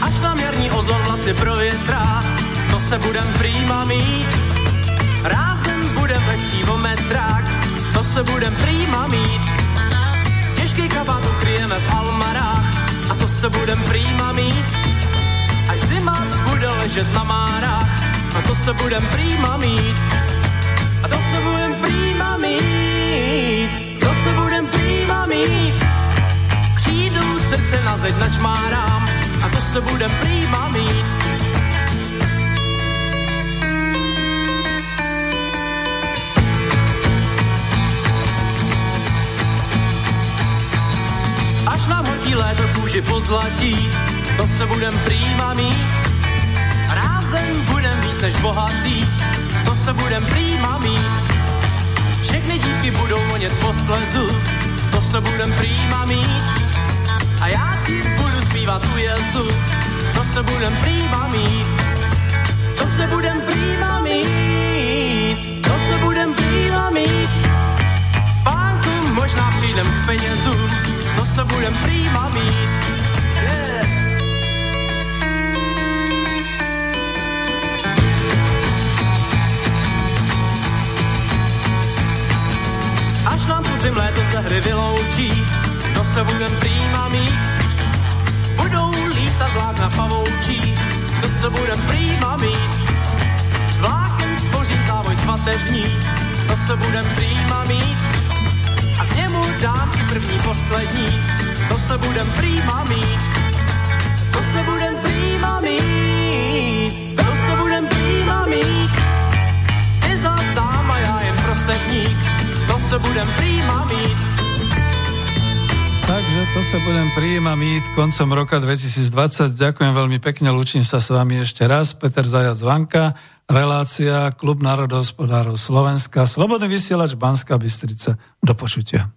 E: Až nám jarní ozon vlasy provětrá, to se budem prýma mít. Rázem budem lehčí o metrák, to se budem prýma mít. Těžký kabát ukryjeme v almarách, a to se budem prýma mít až zima bude ležet na márách a to se budem prýma mít. A to se budem prýma mít, to se budem prýma mít. Křídu srdce na zeď načmárám a to se budem prýma mít. Až nám horký léto kůži pozlatí, to se budem prýma mít. Rázem budem víc než bohatý, to se budem prýma mít. Všechny dívky budou vonět po slezu, to se budem prýma mít. A já ti budu zpívat u jezu, to se budem prýma mít. To se budem prýma mít, to se budem prýma mít. Spánku možná přijdem k penězům, to se budem prýma mít. podzim léto ze hry vyloučí, to se budem prýma mít. Budou lítat vlákna pavoučí, to se budem prýma mít. S vlákem spořím závoj svatební, to se budem prýma mít. A němu dám i první poslední, to se budem prýma mít. To se budem prýma mít, to se budem prýma mít. Ty zás dáma, já jen prosebník, to se budem príjma mít.
A: Takže to sa budem príjma mít koncom roka 2020. Ďakujem veľmi pekne, lúčim sa s vami ešte raz. Peter Zajac Vanka, relácia Klub národohospodárov Slovenska, Slobodný vysielač Banská Bystrica. Do počutia.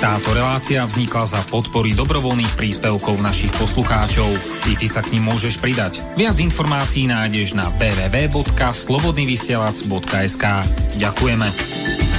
F: Táto relácia vznikla za podpory dobrovoľných príspevkov našich poslucháčov. I ty sa k ním môžeš pridať. Viac informácií nájdeš na www.slobodnyvysielac.sk Ďakujeme.